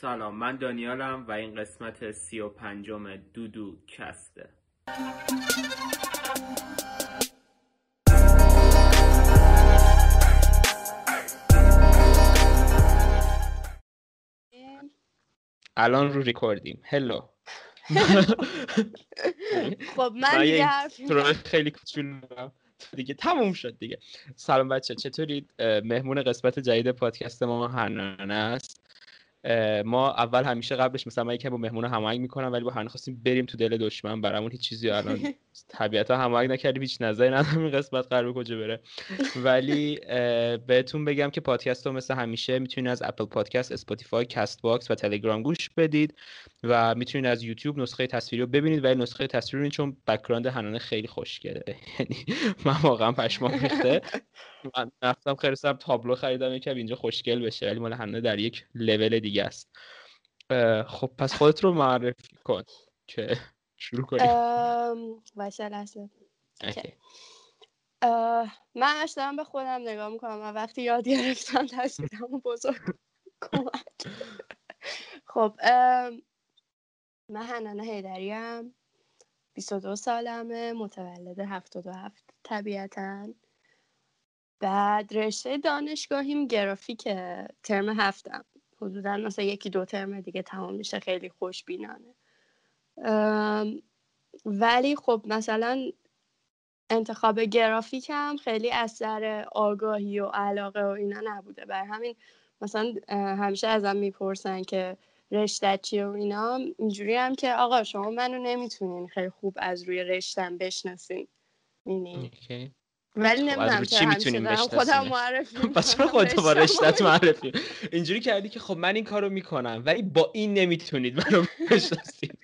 سلام من دانیالم و این قسمت سی و پنجم دودو کسته. الان رو ریکوردیم. هلو خب من دیگه خیلی کوچولو دیگه تموم شد دیگه. سلام بچه چطورید؟ مهمون قسمت جدید پادکست ما هنانه است. ما اول همیشه قبلش مثلا من یکم با مهمون هماهنگ می‌کنم ولی با هنانه خواستیم بریم تو دل دشمن. برامون هیچ چیزی الان طبیعتا هماهنگ نکردیم هیچ نظری ندارم این قسمت قرار کجا بره. ولی بهتون بگم که پادکست رو مثل همیشه می‌تونید از Apple Podcast Spotify Castbox و تلگرام گوش بدید و می‌تونید از یوتیوب نسخه تصویری رو ببینید. ولی نسخه تصویری چون background هنانه خیلی خوشگله. یعنی من واقعا پشمام ریخته. من رفتم خریدم تابلو خریدم یکم اینجا خوشگل بشه ولی مال هنانه در یک لول دیگه است. خب پس خودت رو معرفی کن که شروع کنیم. باشه لحظه. من اش دارم به خودم نگاه می‌کنم و وقتی یاد گرفتم تصویرم بزرگ کمک. خب من هنانه هیدریم 22 سالمه متولد 77 طبیعتا. بعد رشته دانشگاهیم گرافیک ترم هفتم. حدودا مثلا یکی دو ترم دیگه تمام میشه خیلی خوشبینانه. ولی خب مثلا انتخاب گرافیک هم خیلی اثر آگاهی و علاقه و اینا نبوده. بر همین مثلا همیشه ازم می‌پرسن که رشته چیه و اینا. اینجوری هم که آقا شما منو نمی‌تونین خیلی خوب از روی رشتم بشناسین. می‌دونی ولی خب نمی‌دونم چی می‌تونیم خودم معرفی پس چرا خودت با رشتت معرفی. اینجوری کردی که خب من این کارو می‌کنم ولی با این نمی‌تونید منو بشناسید.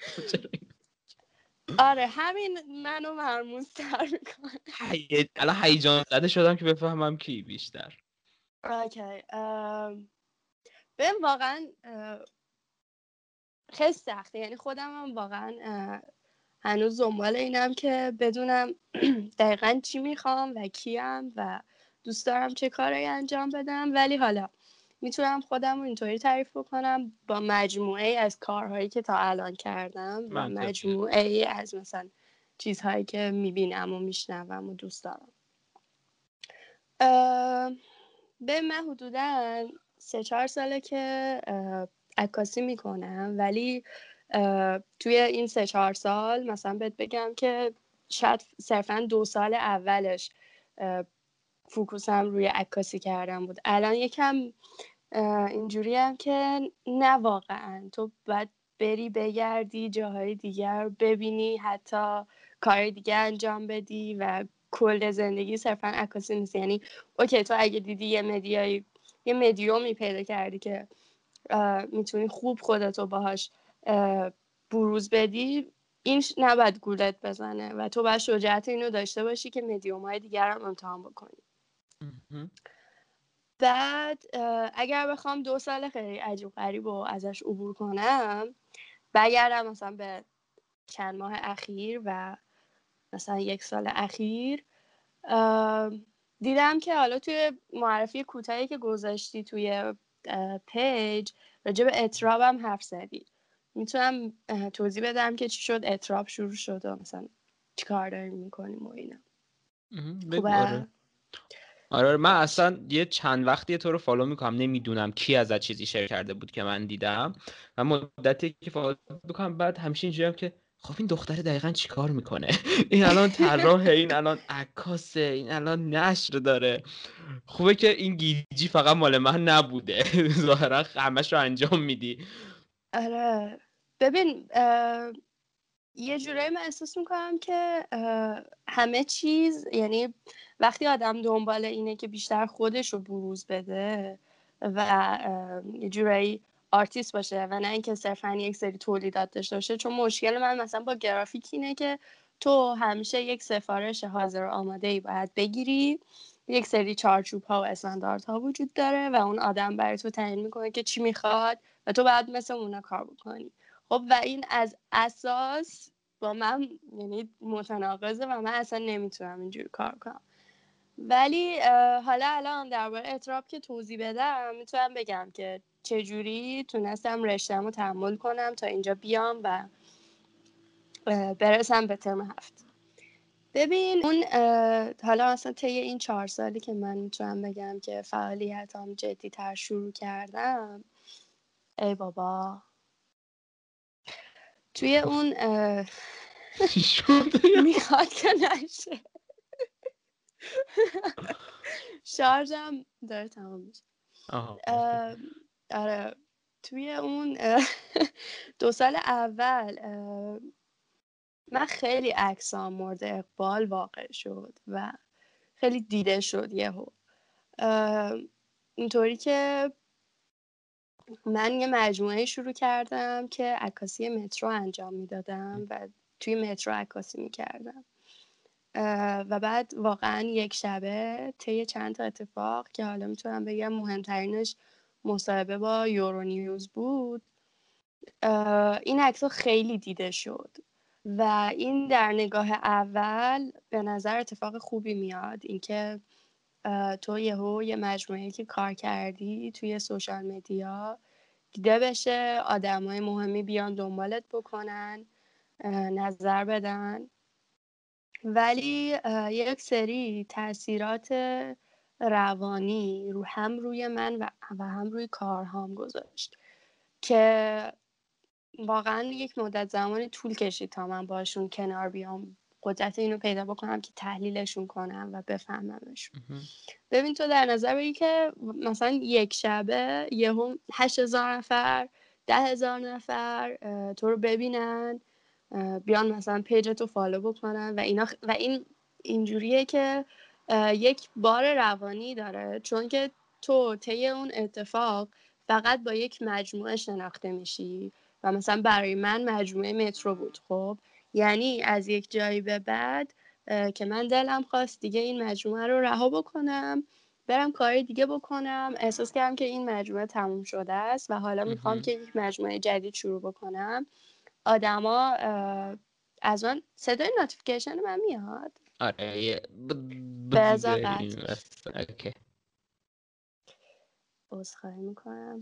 آره همین منو مرموز تر می‌کنه الان هیجان زده شدم که بفهمم کی بیشتر. اوکی بهم واقعا خیلی سخته. یعنی خودم هم واقعا هنوز دنبال اینم که بدونم دقیقا چی می‌خوام و کیم و دوست دارم چه کاری انجام بدم. ولی حالا می‌تونم خودم رو اینطوری تعریف بکنم. با مجموعه از کارهایی که تا الان کردم و مجموعه ای از مثلا چیزهایی که می‌بینم و میشنوم و دوست دارم. به من حدودا سه چهار ساله که عکاسی می‌کنم. ولی توی این سه چهار سال مثلا بهت بگم که شاید صرفا دو سال اولش فوکوسم روی عکاسی کردم بود. الان یکم اینجوری هم که نه واقعا. تو باید بری بگردی جاهای دیگر ببینی حتی کار دیگه انجام بدی و کل زندگی صرفا عکاسی نیست. یعنی اوکی تو اگه دیدی یه مدیایی یه مدیومی پیدا کردی که می‌تونی خوب خودتو باهاش بروز بدی این نباید گولت بزنه و تو باید شجاعت اینو داشته باشی که مدیوم های دیگر هم امتحان بکنی. بعد اگر بخوام دو سال خیلی عجیب غریب و ازش عبور کنم برگردم مثلا به چند ماه اخیر و مثلا یک سال اخیر دیدم که حالا توی معرفی کوتاهی که گذاشتی توی page راجع به اطرابم حرف زدی. می‌تونم توضیح بدم که چی شد؟ اطراب شروع شد و مثلا چی کار داریم می‌کنیم و اینا. آره. آره من اصلا یه چند وقتی تو رو follow می‌کنم نمی‌دونم کی ازت چیزی share کرده بود که من دیدم. و مدتی که follow می‌کنم بعد همیشه اینجوری که خب این دختر دقیقا چیکار می‌کنه؟ این الان طراحه این الان عکاسه این الان نشر داره. خوبه که این گیجی فقط مال من نبوده. ظاهرا همش رو انجام میدی. آره. ببین یه جورایی من احساس می‌کنم که همه چیز یعنی وقتی آدم دنبال اینه که بیشتر خودش رو بروز بده و یه جورایی آرتیست باشه و نه اینکه صرفا یک سری تولیدات داشته باشه چون مشکل من مثلا با گرافیک اینه که تو همیشه یک سفارش حاضر آماده ای باید بگیری. یک سری چارچوب ها و استانداردها وجود داره و اون آدم برای تو تعیین می‌کنه که چی می‌خواد و تو باید مثل اونا کار بکنی. خب و این از اساس با من یعنی متناقضه و من اصلا نمی‌تونم اینجوری کار کنم. ولی حالا الان درباره اطراب که توضیح بدم می‌تونم بگم که چجوری تونستم رشتم رو تحمل کنم تا اینجا بیام و برسم به ترم هفت. ببین اون حالا اصلا طی این چهار سالی که من می‌تونم بگم که فعالیتام جدی تر شروع کردم ای بابا. توی اون می‌خواد که نشه. شارژم داره تمام میشه. آره توی اون دو سال اول من خیلی عکسام مورد اقبال واقع شد و خیلی دیده شد یهو. اینطوری که من یه مجموعه شروع کردم که عکاسی مترو انجام می‌دادم و توی مترو عکاسی می‌کردم. و بعد واقعا یک شبه طی چند تا اتفاق که حالا می‌تونم بگم مهمترینش مصاحبه با یورو نیوز بود این عکس خیلی دیده شد و این در نگاه اول به نظر اتفاق خوبی میاد. اینکه تو یهو یه مجموعه که کار کردی توی سوشال مدیا. دیده بشه آدمای مهمی بیان دنبالت بکنن نظر بدن. ولی یک سری تاثیرات روانی رو هم روی من و, و هم روی کارهام گذاشت که واقعا یک مدت زمانی طول کشید تا من باشون کنار بیام. قدرت اینو پیدا بکنم که تحلیلشون کنم و بفهممشون. ببین تو در نظر بگیر که مثلا یک شبه یهو هشت هزار نفر ده هزار نفر تو رو ببینن بیان مثلا page تو follow بکنن و اینا و این اینجوریه که یک بار روانی داره. چون که تو طی اون اتفاق فقط با یک مجموعه شناخته میشی و مثلا برای من مجموعه مترو بود خب؟ یعنی از یک جایی به بعد که من دلم خواست دیگه این مجموعه رو رها بکنم برم کاری دیگه بکنم. احساس کردم که این مجموعه تموم شده است و حالا می‌خوام که یک مجموعه جدید شروع بکنم. آدما از من صدای نوتیفیکیشن من میاد. آره بذار عذرخواهی می‌کنم.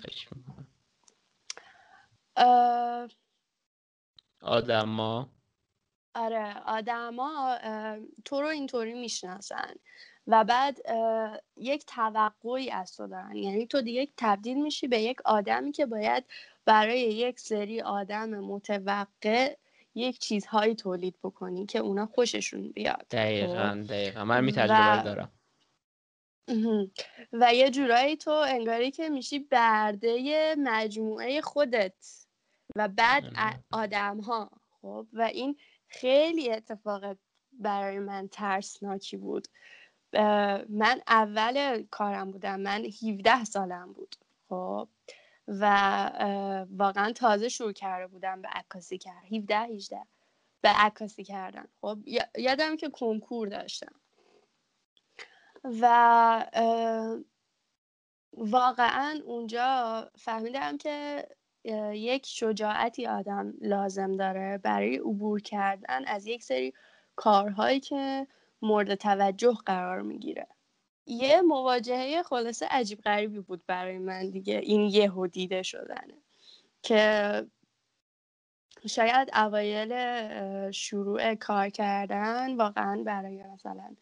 آدما. آره آدما تو رو اینطوری می‌شناسن و بعد یک توقعی از تو دارن. یعنی تو دیگه تبدیل میشی به یک آدمی که باید برای یک سری آدم متوقع یک چیزهایی تولید بکنی که اونا خوششون بیاد. دقیقا خب؟ دقیقا. من می تجربه و... دارم. و یه جورایی تو انگاری که میشی برده مجموعه خودت و بعد. آدم ها خب؟ و این خیلی اتفاق برای من ترسناکی بود. من اول کارم بودم. من 17 سالم بود. خب. و واقعا تازه شروع کرده بودم به عکاسی کرد 17 18 به عکاسی کردن. خب یادم که کنکور داشتم. و واقعا اونجا فهمیدم که یک شجاعتی آدم لازم داره برای عبور کردن از یک سری کارهایی که مورد توجه قرار می‌گیره. یه مواجهه خلاصه عجیب غریبی بود برای من دیگه این یهو دیده شدنه. که شاید اوایل شروع کار کردن واقعا برای مثلا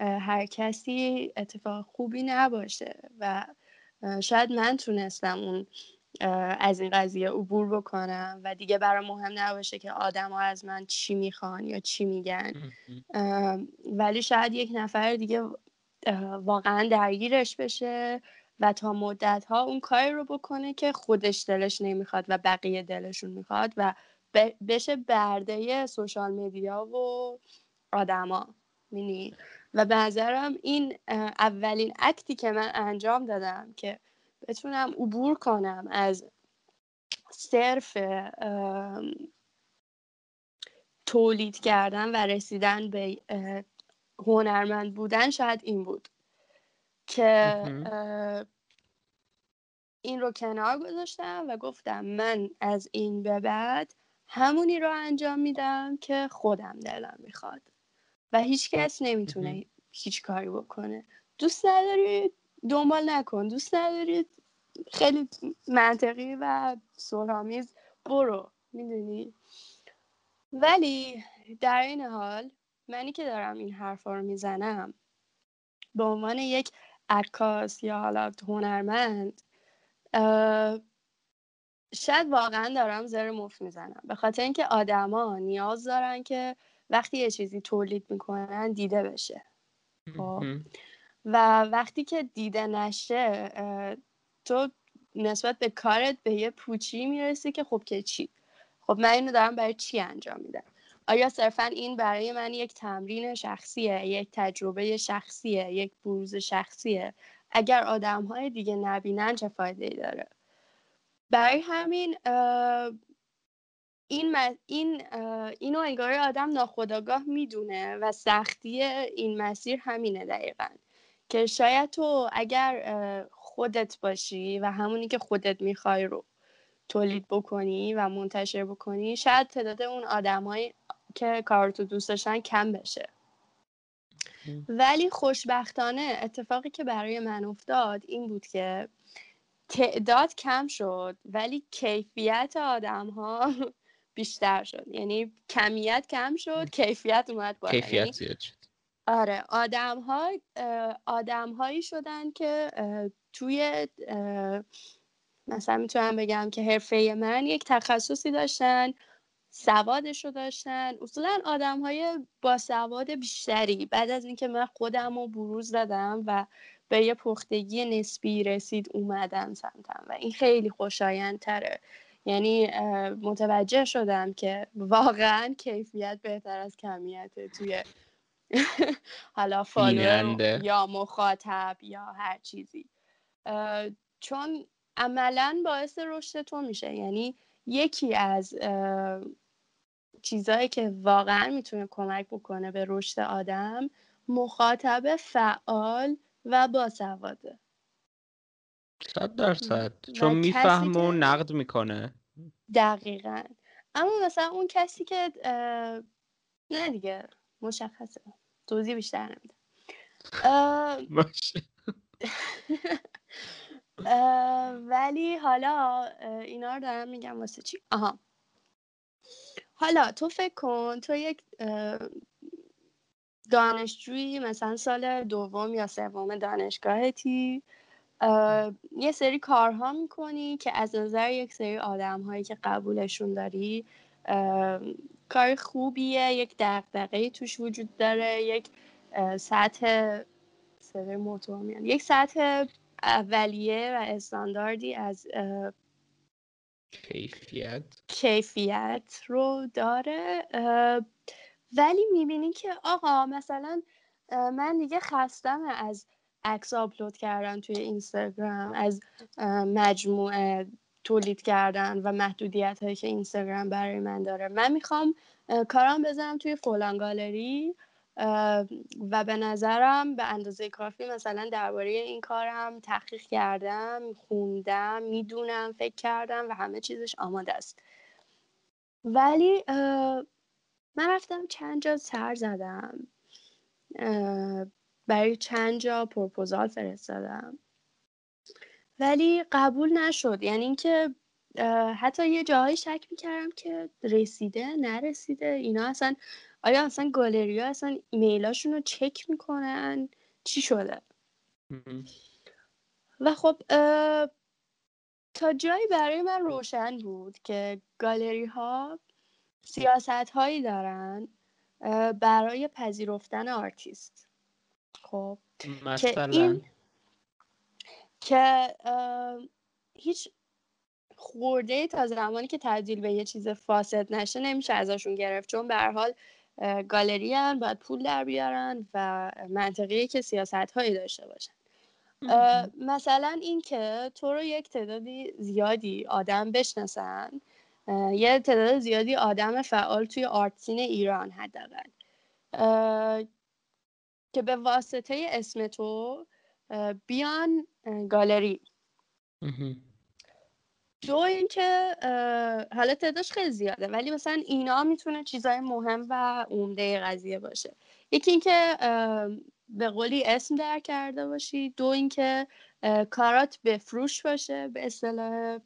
هر کسی اتفاق خوبی نباشه و شاید من تونستم اون از این قضیه عبور بکنم و دیگه برای مهم نباشه که آدم ها از من چی می‌خوان یا چی میگن. ولی شاید یک نفر دیگه واقعا درگیرش بشه و تا مدت ها اون کاری رو بکنه که خودش دلش نمی‌خواد و بقیه دلشون می‌خواد و بشه برده سوشال مدیا و آدما مینی؟ و به نظرم این اولین اکتی که من انجام دادم که بتونم عبور کنم از صرف تولید کردن و رسیدن به هنرمند بودن شاید این بود که این رو کنار گذاشتم و گفتم من از این به بعد همونی رو انجام میدم که خودم دلم می‌خواد و هیچ کس نمی‌تونه هیچ کاری بکنه. دوست نداری دنبال نکن. دوست نداری خیلی منطقی و سرآمیز برو. می‌دونی؟ ولی در این حال منی که دارم این حرفا رو می‌زنم به عنوان یک عکاس یا حالا هنرمند شاید واقعا دارم زر مفت می‌زنم. به خاطر اینکه آدما نیاز دارن که وقتی یه چیزی تولید می‌کنن دیده بشه. خب؟ و وقتی که دیده نشه تو نسبت به کارت به یه پوچی می‌رسی که خب که چی؟ خب من اینو دارم برای چی انجام میدم؟ آیا صرفا این برای من یک تمرین شخصیه یک تجربه شخصیه یک بروز شخصیه؟ اگر آدم های دیگه نبینن چه فایده ای داره؟ برای همین این, این اینو انگار آدم ناخداگاه می‌دونه و سختی این مسیر همینه دقیقا. که شاید تو اگر خودت باشی و همونی که خودت می‌خوای رو تولید بکنی و منتشر بکنی شاید تعداد اون آدمایی که کارتو دوست داشتن کم بشه. ولی خوشبختانه اتفاقی که برای من افتاد این بود که تعداد کم شد ولی کیفیت آدم ها بیشتر شد. یعنی کمیت کم شد کیفیت اومد بالا. کیفیت یعنی زیاد شد. آره آدم ها آدم هایی شدن که توی مثلا می‌تونم بگم که حرفه من یک تخصصی داشتن سوادش رو داشتن. اصولا آدم های با سواد بیشتری. بعد از اینکه من خودم رو بروز دادم و به یه پختگی نسبی رسید اومدن سمتم و این خیلی خوشایندتره. یعنی متوجه شدم که واقعا کیفیت بهتر از کمیت توی حالا فالوور یا مخاطب یا هر چیزی. چون عملا باعث رشد تو میشه. یعنی یکی از چیزهایی که واقعا می‌تونه کمک بکنه به رشد آدم مخاطب فعال و باسواده. صد درصد. چون می‌فهمه و نقد می‌کنه. دقیقا. اما مثلا اون کسی که نه دیگه مشخصه. توضیح بیشتر نمیده ولی حالا اینا رو دارم میگم واسه چی؟ آها. حالا تو فکر کن تو یک دانشجویی مثلا سال دوم یا سوم دانشگاهتی یه سری کارها می‌کنی که از نظر یک سری آدم هایی که قبولشون داری کار خوبیه یک دقدقه توش وجود داره یک سطح صدای موتور میاد یک سطح اولیه و استانداردی از کیفیت. کیفیت رو داره ولی می‌بینی که آقا مثلا من دیگه خستم از عکس آپلود کردن توی اینستاگرام از مجموعه تولید کردن و محدودیت هایی که اینستاگرام برای من داره. من می‌خوام کارم بزنم توی فلان گالری و به نظرم به اندازه کافی مثلا درباره این کارم تحقیق کردم خوندم می‌دونم فکر کردم و همه چیزش آماده است. ولی من رفتم چند جا سر زدم. برای چند جا پروپوزال فرستادم. ولی قبول نشد. یعنی اینکه حتی یه جاهایی شک می‌کردم که رسیده نرسیده. اینا اصلا آیا اصلا گالری ها اصلا ایمیلاشون رو چک می‌کنن؟ چی شده؟ و خب تا جایی برای من روشن بود که گالری ها سیاست هایی دارن برای پذیرفتن آرتیست. خب مثلا که این که هیچ خورده تا زمانی که تبدیل به یه چیز فاسد نشه نمیشه ازشون گرفت. چون به هر حال گالری هم باید پول در بیارن و منطقیه که سیاست هایی داشته باشن. مثلا اینکه تو رو یک تعدادی زیادی آدم بشناسن یه تعداد زیادی آدم فعال توی آرتسین ایران حداقل. که به واسطه اسم تو بیان گالری. دو اینکه حالا تعدادش خیلی زیاده ولی مثلا اینا می‌تونه چیزای مهم و عمده قضیه باشه. یکی اینکه به قولی اسم در کرده باشی. دو اینکه کارات بفروش باشه به اصطلاح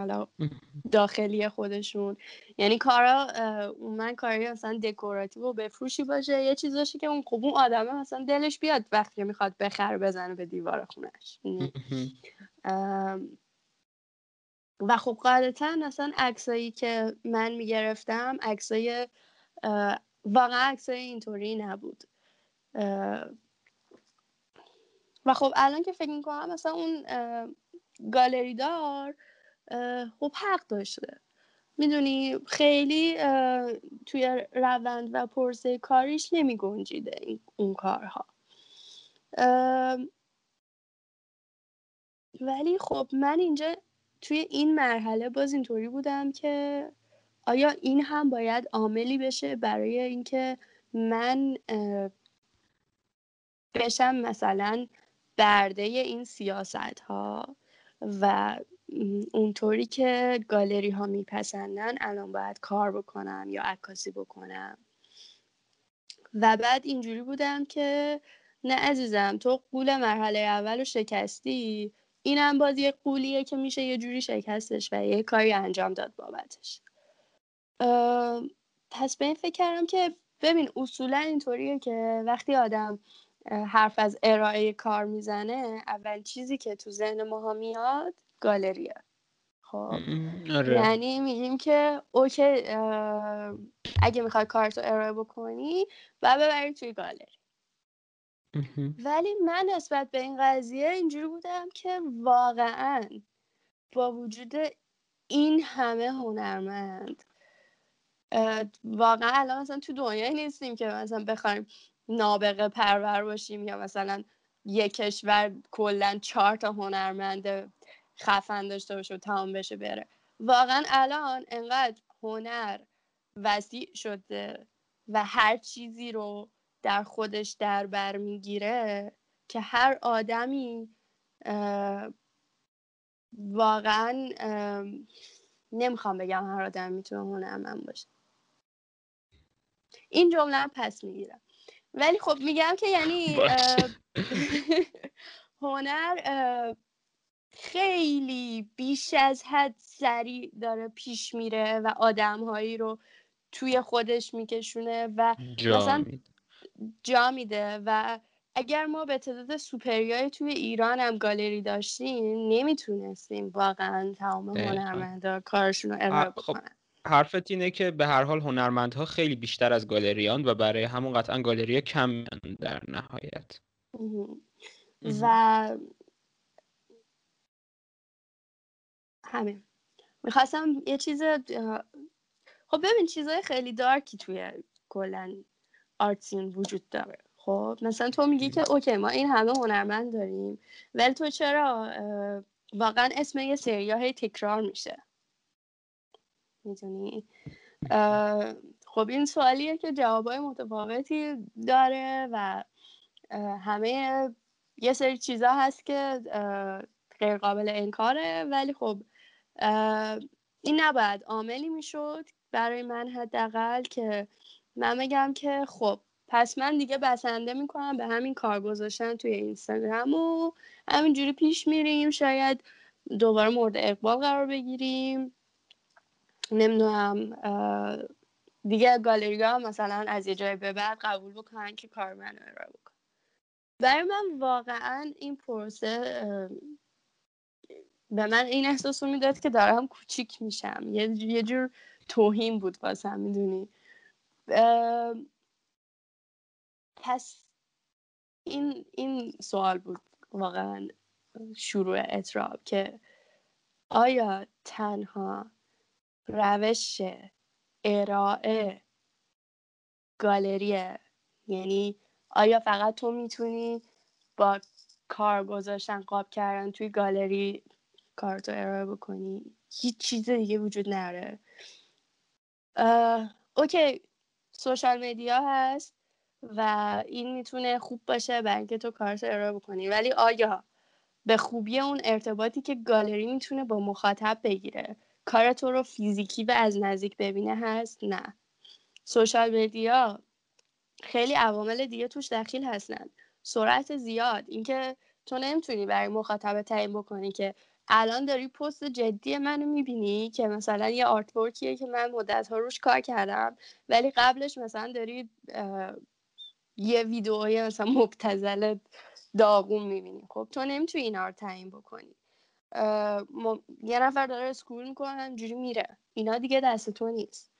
حالا داخلی خودشون. یعنی کارا من کاری مثلا دکوراتیو و بفروشی باشه یه چیز باشه که اون خب اون آدمه مثلا دلش بیاد وقتی می‌خواد بخره بزنه به دیوار خونش. و خب قاعدتا مثلا عکسایی که من می‌گرفتم عکسای واقعا عکسای اینطوری نبود. و خب الان که فکر می‌کنم مثلا اون گالری دار خب حق داشته. می‌دونی خیلی توی روند و پرسه کاریش نمی گنجیده اون کارها. ولی خب من اینجا توی این مرحله باز اینطوری بودم که آیا این هم باید عاملی بشه برای اینکه من بشم مثلا برده این سیاست ها و اونطوری که گالری ها میپسندن الان باید کار بکنم یا عکاسی بکنم. و بعد اینجوری بودم که نه عزیزم تو قول مرحله اول رو شکستی؟ اینم باز یه قولیه که میشه یه جوری شکستش و یه کاری انجام داد بابتش. پس به این فکر کردم که ببین اصولا اینطوریه که وقتی آدم حرف از ارائه کار می‌زنه اول چیزی که تو ذهن ماها میاد گالریه. خب. آره. یعنی میگیم که اوکی اگه می‌خوای کارتو ارائه بکنی و ببری توی گالری. ولی من نسبت به این قضیه اینجوری بودم که واقعا با وجود این همه هنرمند واقعا الان مثلا تو دنیایی نیستیم که مثلا بخوایم نابغه پرور باشیم یا مثلا یک کشور کلا چهار تا هنرمند خفن داشته باشه و تمام بشه بره. واقعا الان انقدر هنر وسیع شده و هر چیزی رو در خودش در بر می‌گیره که هر آدمی واقعا نمی‌خوام بگم هر آدم می‌تونه هنرمند باشه. این جمله پس می‌گیرم. ولی خب میگم که یعنی هنر خیلی بیش از حد سریع داره پیش میره و آدمهایی رو توی خودش میکشونه و جا مثلا جا میده و اگر ما به تعداد سوپریای توی ایران هم گالری داشتیم نمی‌تونستیم واقعا تمام هنرمندا کارشون رو ارائه خب، بکنن. حرفت اینه که به هر حال هنرمندها خیلی بیشتر از گالریان و برای همون قطعا گالری کم در نهایت. و همین. می‌خواستم یه چیز خب ببین چیزهای خیلی دارکی توی کلا آرتین وجود داره. خب مثلا تو میگی که اوکی. ما این همه هنرمند داریم ولی تو چرا واقعا اسم یه سریاه تکرار میشه؟ می‌دونی؟ خب این سوالیه که جوابای متفاوتی داره و همه یه سری چیزا هست که غیر قابل انکاره ولی خب این نباید عاملی می‌شد برای من حداقل که من بگم که خب پس من دیگه بسنده می‌کنم به همین کار گذاشتن توی اینستاگرام و همینجوری پیش میریم. شاید دوباره مورد اقبال قرار بگیریم. نمی‌دونم دیگه گالری ها مثلا از یه جای به بعد قبول بکنن که کار من ارائه بکن برای من واقعا این پروسه به من این احساس رو می‌داد که دارم کوچیک میشم. یه جور توهین بود واسم می‌دونی؟ پس این این سوال بود واقعا شروع اطراب که آیا تنها روش ارائه گالریه یعنی آیا فقط تو می‌تونی با کار گذاشتن قاب کردن توی گالری کارتو ارائه بکنی هیچ چیز دیگه وجود نداره okay social media هست و این می‌تونه خوب باشه برای اینکه تو کارتو ارائه بکنی. ولی آیا به خوبی اون ارتباطی که گالری می‌تونه با مخاطب بگیره کار تو رو فیزیکی و از نزدیک ببینه هست؟ نه. social media خیلی عوامل دیگه توش دخیل هستن. سرعت زیاد. اینکه تو نمی‌تونی برای مخاطب تعیین بکنی که الان داری پست جدی منو می‌بینی که مثلا یه آرتورکیه که من مدت ها روش کار کردم ولی قبلش مثلا داری یه ویدئوی مثلا مبتزل داغون می‌بینی. خب تو نمی‌تونی اینا رو تعیین بکنی. یه نفر داره اسکرول می‌کنه جوری میره. اینا دیگه دست تو نیست.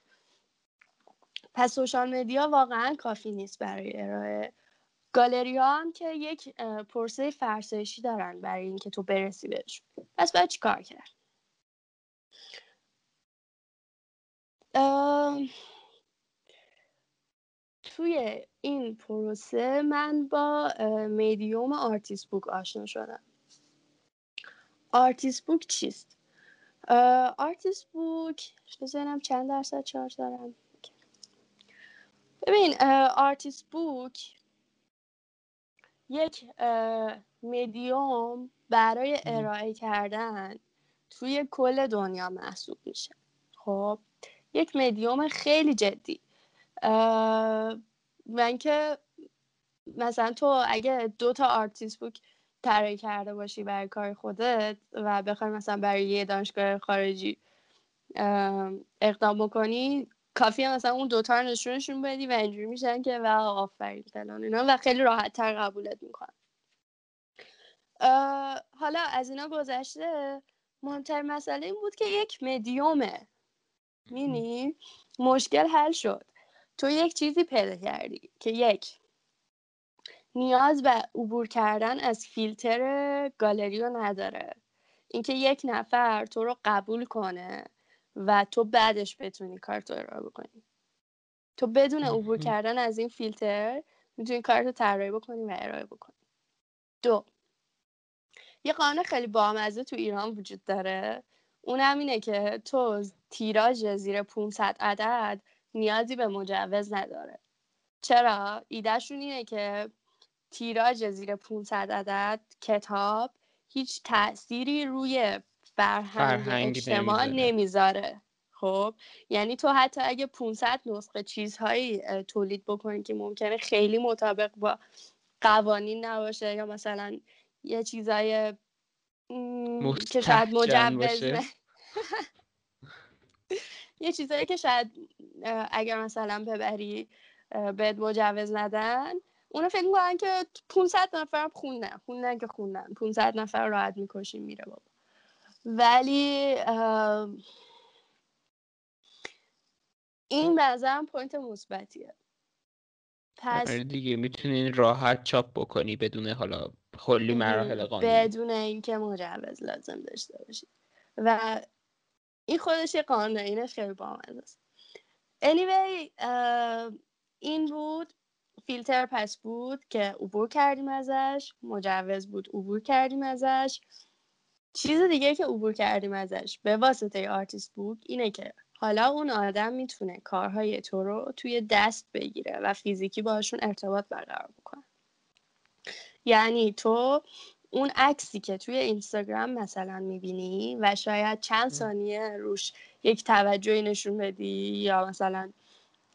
پس social media واقعا کافی نیست برای ارائه گالری ها هم که یک پروسه فرسایشی دارن برای اینکه تو برسی بهش پس باید کار کرد؟ توی این پروسه من با medium artist book آشنا شدم. artist book چیست؟ artist book بزنم چند درصد charge دارم. ببین artist book یک مدیوم برای ارائه کردن توی کل دنیا محسوب میشه. خب یک مدیوم خیلی جدی. من که مثلا تو اگه دو تا artist book طراحی کرده باشی برای کار خودت و بخوای مثلا برای یه دانشگاه خارجی اقدام بکنی کافیه مثلا اون دوتا رو نشونشون بدی و اینجوری میشن که و آفرین فلان اینا و خیلی راحت تر قبولت می‌کنن. حالا از اینا گذشته مهمتر مسئله این بود که یک مدیومه. مینی؟ مشکل حل شد. تو یک چیزی پیدا کردی که یک نیاز به عبور کردن از فیلتر گالری رو نداره. اینکه یک نفر تو رو قبول کنه و تو بعدش بتونی کارتو ارائه بکنی. تو بدون عبور کردن از این فیلتر می‌تونی کارتو طراحی بکنی و ارائه بکنی. دو یه قانون خیلی بامزه تو ایران وجود داره. اونم اینه که تو تیراژ زیر 500 عدد نیازی به مجوز نداره. چرا؟ ایدهشون اینه که تیراژ زیر 500 عدد کتاب هیچ تأثیری روی فرهنگ, فرهنگ اجتماع نمی‌ذاره. خب یعنی تو حتی اگه 500 نسخه چیزهایی تولید بکنی که ممکنه خیلی مطابق با قوانین نباشه یا مثلا یه چیزای که شاید مجوز یه چیزایی که شاید اگر مثلا ببری بهت مجوز ندن اونا فکر می‌کنن که 500 نفر خوندن خوندن که خوندن 500 نفر راحت می‌کشیم میره بابا. ولی این به پوینت مثبتیه. پس آره دیگه می‌تونین راحت چاپ بکنی بدون حالا کلی مراحل قانونی. بدون اینکه مجوز لازم داشته باشی. و این خودش یه قانون اینش خیلی بامزه است. Anyway این بود. فیلتر پس بود که عبور کردیم ازش. مجوز بود عبور کردیم ازش. چیز دیگه که عبور کردیم ازش به واسطه artist book اینه که حالا اون آدم می‌تونه کارهای تو رو توی دست بگیره و فیزیکی باشون ارتباط برقرار بکنه. یعنی تو اون عکسی که توی اینستاگرام مثلا می‌بینی و شاید چند ثانیه روش یک توجهی نشون بدی یا مثلا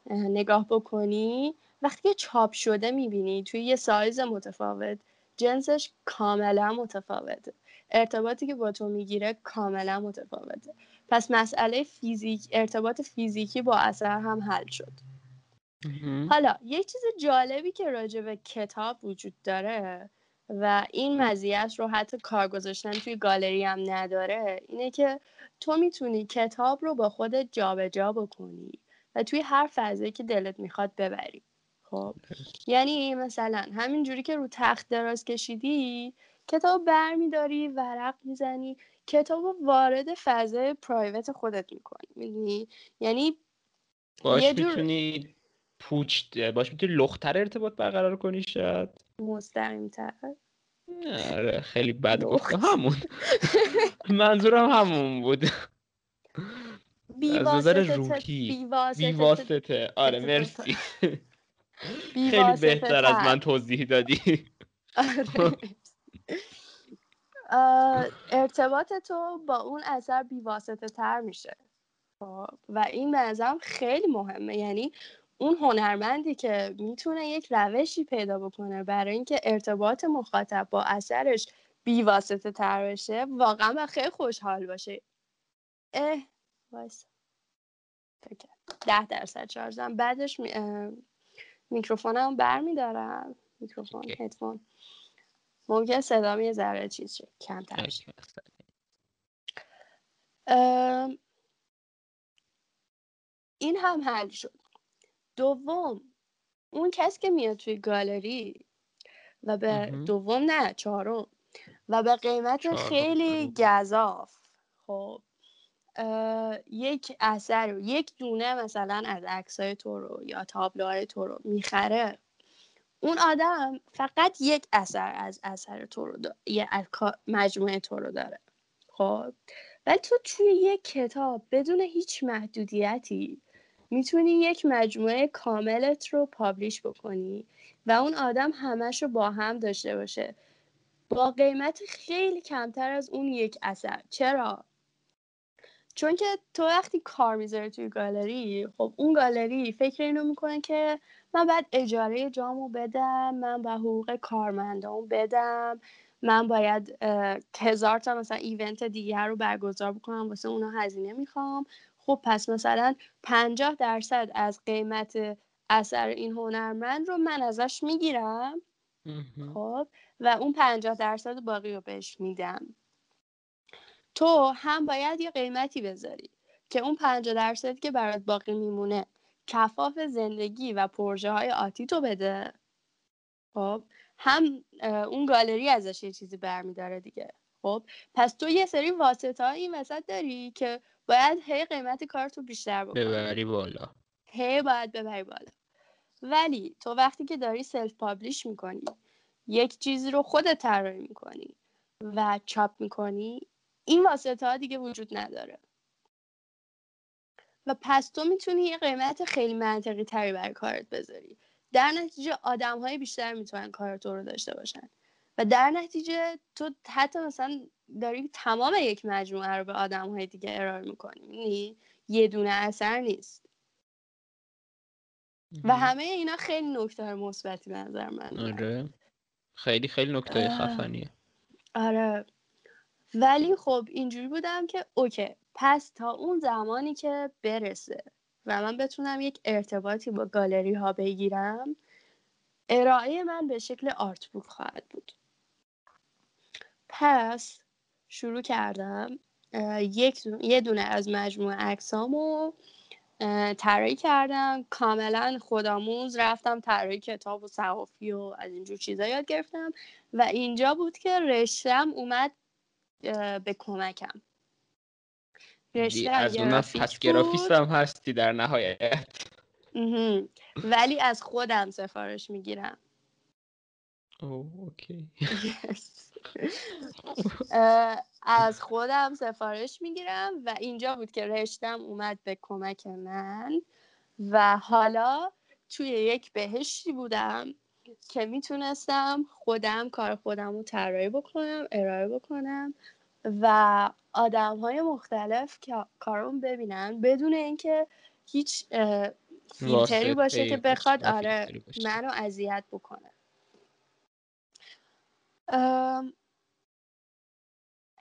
نگاه بکنی وقتی که چاپ شده می‌بینی توی یه سایز متفاوت جنسش کاملا متفاوته. ارتباطی که با تو می‌گیره کاملا متفاوته. پس مسئله فیزیک ارتباط فیزیکی با اثر هم حل شد. حالا یه چیز جالبی که راجع به کتاب وجود داره و این مزیت رو حتی کار گذاشتن توی گالری هم نداره اینه که تو می‌تونی کتاب رو با خودت جابجا جا بکنی و توی هر فضایی که دلت می‌خواد ببری. خب؟ یعنی مثلا همین جوری که رو تخت دراز کشیدی کتاب برمیداری ورق می‌زنی کتاب رو وارد فضای پرایوت خودت می‌کنی می‌دونی؟ یعنی باش یه جور... می‌تونی پوچ باش می‌تونی لختر ارتباط برقرار کنی شاید. مستقیم تر آره خیلی بد گفتم همون. منظورم همون بود. از نظر روحی. بیواسطه آره مرسی. خیلی بهتر از من توضیح دادی. آره. ارتباط تو با اون اثر بیواسطه تر میشه. خب، و این به خیلی مهمه. یعنی اون هنرمندی که می‌تونه یک روشی پیدا بکنه برای اینکه ارتباط مخاطب با اثرش بیواسطه تر بشه واقعا با خیلی خوشحال باشه. اه وایسا ده درصد شارژم بعدش می... میکروفونم بر میدارم میکروفون هدفون. ممکن صدا یه ذره چیز شه کمتر این هم حل شد. دوم اون کس که میاد توی گالری و به دوم نه چهارم. و به قیمت خیلی گذاف خب یک اثر یک دونه مثلا از عکسای تو رو یا تابلوهای تو رو می‌خره. اون آدم فقط یک اثر از اثر تو رو یه مجموعه تو رو داره. خب؟ ولی تو توی یک کتاب بدون هیچ محدودیتی می‌تونی یک مجموعه کاملت رو پابلیش بکنی و اون آدم همش رو با هم داشته باشه. با قیمت خیلی کمتر از اون یک اثر. چرا؟ چون که تو وقتی کار می‌ذاره توی گالری خب اون گالری فکر اینو می‌کنه که من باید اجاره جامو بدم من با حقوق کارمندان بدم. من باید هزار تا مثلا ایونت دیگر رو برگزار بکنم واسه اونا هزینه می‌خوام. خب پس مثلا پنجاه درصد از قیمت اثر این هنرمند رو من ازش می‌گیرم. خب و اون پنجاه درصد باقی رو بهش میدم. تو هم باید یه قیمتی بذاری که اون پنجاه درصدی که برات باقی میمونه کفاف زندگی و پروژه های آتی تو بده. خب هم اون گالری ازش یه چیزی برمیداره دیگه. خب پس تو یه سری واسطه این وسط داری که باید هی قیمت کارتو بیشتر بکنی. ببری بالا. هی باید ببری بالا. ولی تو وقتی که داری self publish می‌کنی یک چیزی رو خودت طراحی می‌کنی و چاپ می‌کنی این واسطه ها دیگه وجود نداره. و پس تو می‌تونی یه قیمت خیلی منطقی تری برای کارت بذاری. در نتیجه آدم های بیشتر می‌تونن کار تو رو داشته باشن. و در نتیجه تو حتی مثلا داری تمام یک مجموعه رو به آدم های دیگه ارائه می‌کنی. یعنی یه دونه اثر نیست. و همه اینا خیلی نکته مثبتی به نظر من آره. خیلی خیلی نکته خفنیه. آره. ولی خب اینجوری بودم که اوکی. پس تا اون زمانی که برسه و من بتونم یک ارتباطی با گالری ها بگیرم ارائه من به شکل آرت بوک خواهد بود. پس شروع کردم یک یه دونه از مجموعه عکسامو طراحی کردم. کاملا خودآموز رفتم طراحی کتاب و صحافی و از اینجور چیزا یاد گرفتم. و اینجا بود که رشتم اومد به کمکم. رشته از اون پس گرافیست هم هستی در نهایت. ولی از خودم سفارش می‌گیرم. اوکی. از خودم سفارش می‌گیرم و اینجا بود که رشتم اومد به کمک من و حالا توی یک بهشتی بودم که می‌تونستم خودم کار خودم رو طراحی بکنم ارائه بکنم و آدم های مختلف کارون ببینن بدون اینکه هیچ فیلتری باشه که بخواد آره منو اذیت بکنه.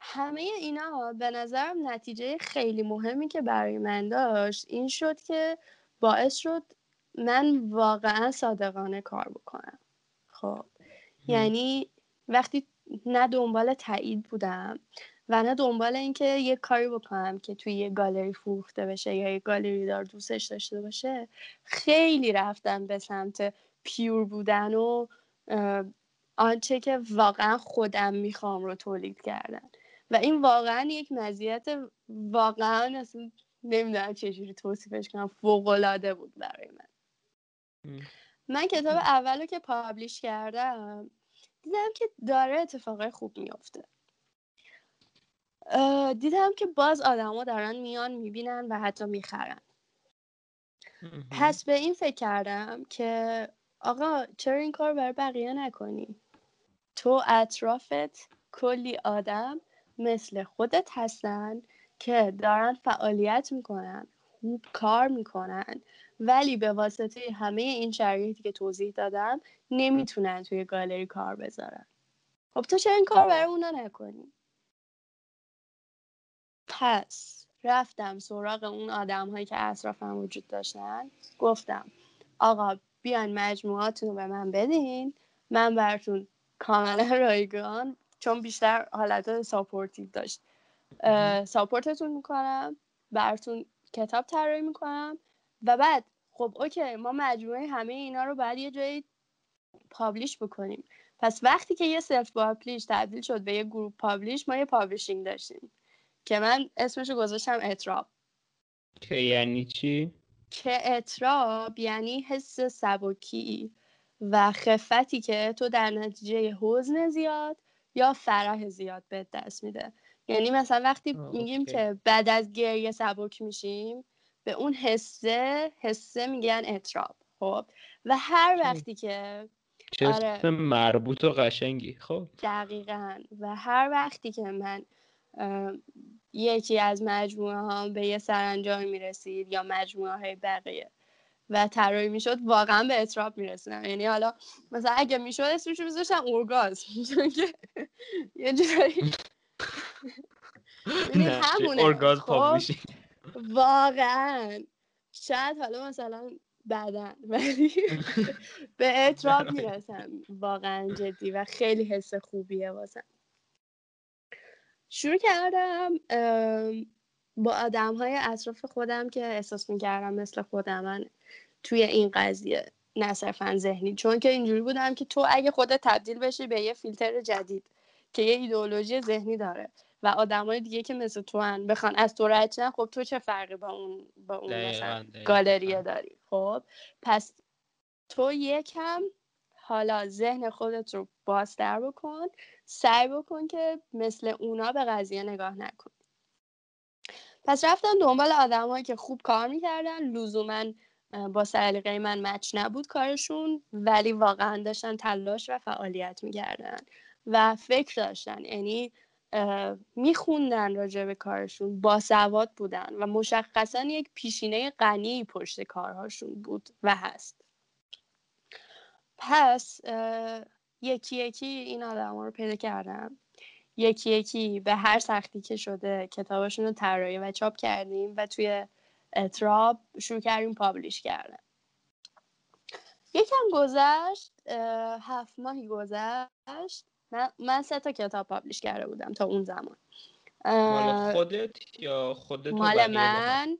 همه اینا به نظرم نتیجه خیلی مهمی که برای من داشت این شد که باعث شد من واقعا صادقانه کار بکنم. خب یعنی وقتی نه دنبال تایید بودم و نه دنبال اینکه یه کاری بکنم که توی یه گالری فروخته بشه یا یه گالری دار دوستش داشته باشه خیلی رفتم به سمت پیور بودن و آنچه که واقعا خودم می‌خوام رو تولید کردن. و این واقعا یک مزیت واقعا اصلا نمی‌دونم چجوری توصیفش کنم فوقالعاده بود برای من. من کتاب اول که پابلیش کردم دیدم که داره اتفاقای خوب میافته. دیدم که باز آدما دارن میان می‌بینن و حتی می‌خرن. پس به این فکر کردم که آقا چرا این کار برای بقیه نکنی؟ تو اطرافت کلی آدم مثل خودت هستن که دارن فعالیت می‌کنن خوب کار می‌کنن ولی به واسطه همه این شرایطی که توضیح دادم نمی‌تونن توی گالری کار بذارن. خب تو چرا این کار برای اونا نکنی؟ پس رفتم سراغ اون آدم هایی که اطرافم وجود داشتن. گفتم آقا بیان مجموعاتون رو به من بدین. من براتون کاملا رایگان چون بیشتر حالت supportive داشت. support تون می‌کنم براتون کتاب طراحی می‌کنم. و بعد خب okay ما مجموعه همه اینا رو باید یه جایی publish بکنیم. پس وقتی که یه self publish تبدیل شد به یه group publish ما یه publishing داشتیم. که من اسمشو گذاشتم اطراب که یعنی چی؟ که اطراب یعنی حس سبکی و خفتی که تو در نتیجه حزن زیاد یا فرح زیاد به دست میده. یعنی مثلا وقتی میگیم که بعد از گریه سبک میشیم به اون حسه حسه میگن اطراب خب؟ و هر وقتی که چه آره. مربوط و قشنگی خب؟ دقیقا. و هر وقتی که من یکی از مجموعه ها به یه سرانجام می‌رسید یا مجموعه های بقیه و طراحی می‌شد واقعا به اطراب می‌رسیدم. یعنی حالا مثلا اگه می‌شد اسمشو میذاشتم اورگاز یه جایی یعنی همونه. اورگاز خب واقعا. شاید حالا مثلا بعدا ولی به اطراب می‌رسم. واقعا جدی و خیلی حس خوبیه واسم. شروع کردم با آدم های اطراف خودم که احساس می‌کردم مثل خودمن توی این قضیه نه صرفا ذهنی. چون که اینجوری بودم که تو اگه خودت تبدیل بشی به یه فیلتر جدید که یه ایدئولوژی ذهنی داره و آدمای دیگه که مثل تو هن بخوان از تو رد خب تو چه فرقی با اون با اون مثلا گالریه داری؟ خب پس تو یکم حالا ذهن خودت رو بازتر بکن سعی بکن که مثل اونا به قضیه نگاه نکن. پس رفتم دنبال آدمایی که خوب کار می‌کردن لزوما با سلیقه من مچ نبود کارشون ولی واقعا داشتن تلاش و فعالیت می‌کردن و فکر داشتن یعنی میخوندن راجع به کارشون با سواد بودن و مشخصا یک پیشینه غنی پشت کارهاشون بود و هست. پس یکی یکی این آدم رو پیدا کردم. یکی یکی به هر سختی که شده کتابشون رو طراحی و چاپ کردیم و توی اتراب شروع کردیم پابلیش کردن. یکم گذشت هفت ماهی گذشت. من, من سه تا کتاب پابلیش کرده بودم تا اون زمان. مال خودت یا خودت مال من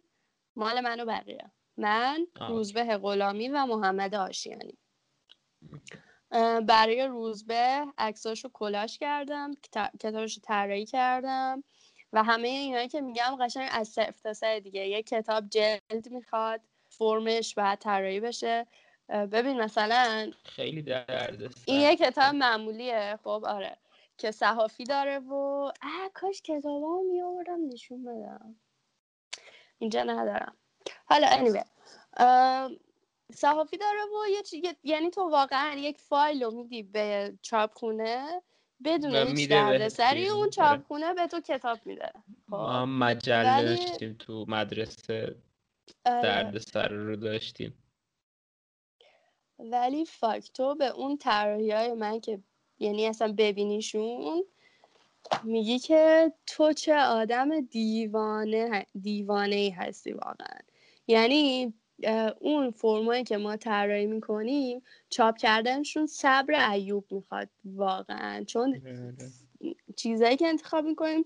مال من و بقیه. من روزبه غلامی و محمد آشیانی. برای روزبه عکساشو کلاش کردم کتابشو طراحی کردم و همه اینایی که میگم قشنگ از صفر تا سر دیگه. یه کتاب جلد می‌خواد فرمش باید طراحی بشه. ببین مثلا خیلی درد این یه کتاب معمولیه. خب آره. که صحافی داره و اه کاش کتابا میآوردم نشون بدم. اینجا ندارم. حالا anyway. صحافی داره و یه چی... یعنی تو واقعا یک فایل رو میدی به چاپخونه بدون هیچ دردسری اون آره. چاپخونه به تو کتاب میده. خب. ما مجله داشتیم تو مدرسه آره. دردسر رو داشتیم. ولی فاکتو به اون طراحی های من که یعنی اصلا ببینیشون میگی که تو چه آدم دیوانه دیوانه ای هستی واقعا. یعنی اون فرمایی که ما طراحی می‌کنیم چاپ کردنشون صبر ایوب می‌خواد واقعا. چون چیزایی که انتخاب می‌کنیم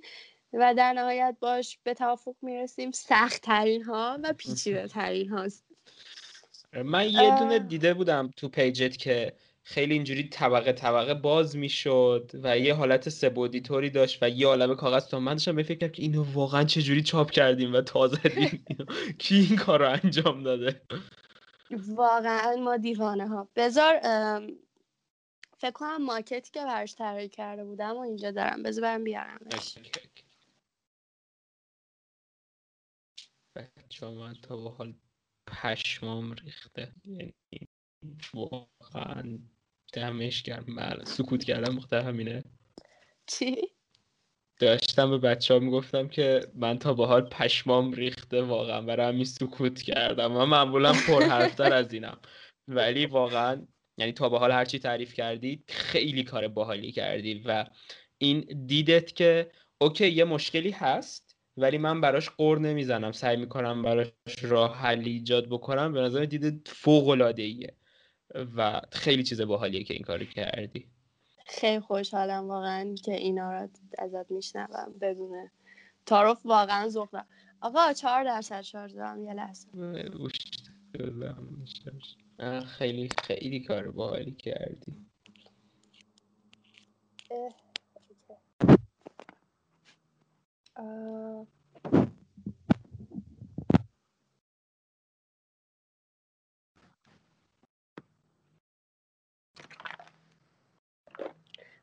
و در نهایت باش به توافق می‌رسیم سخت ترین ها و پیچیده ترین هاست من یه دونه دیده بودم تو پیجت که خیلی اینجوری طبقه طبقه باز می‌شد و یه حالت سبودی طوری داشت و یه عالم کاغذ تو من داشتم فکر که اینو واقعا چجوری چاپ کردیم و تازه دیم کی این کار رو انجام داده؟ واقعا ما دیوانه ها. بذار فکر کنم ماکتی که برش طراحی کرده بودم و اینجا دارم. بذار برم بیارمش. بچه من تا به حال پشمام ریخته. یعنی واقعا دمش گرم. بله سکوت کردم مخته همینه. چی؟ داشتم به بچه ها می‌گفتم که من تا به حال پشمام ریخته واقعا برای همین سکوت کردم. من معمولا پرحرفتر از اینم. ولی واقعا یعنی تا به حال هرچی تعریف کردی خیلی کار باحالی کردی و این دیدت که اوکی یه مشکلی هست ولی من براش قور نمی‌زنم. سعی می‌کنم براش راه حلی ایجاد بکنم. به نظر دیدت فوق العاده ایه و خیلی چیز باحالیه که این کارو کردی. خیلی خوشحالم واقعا که اینا رو ازت میشنوم بدون تعارف. واقعا ذوق آقا چهار درصد شارژ دارم یه لحظه. خیلی خیلی کار باحالی کردی.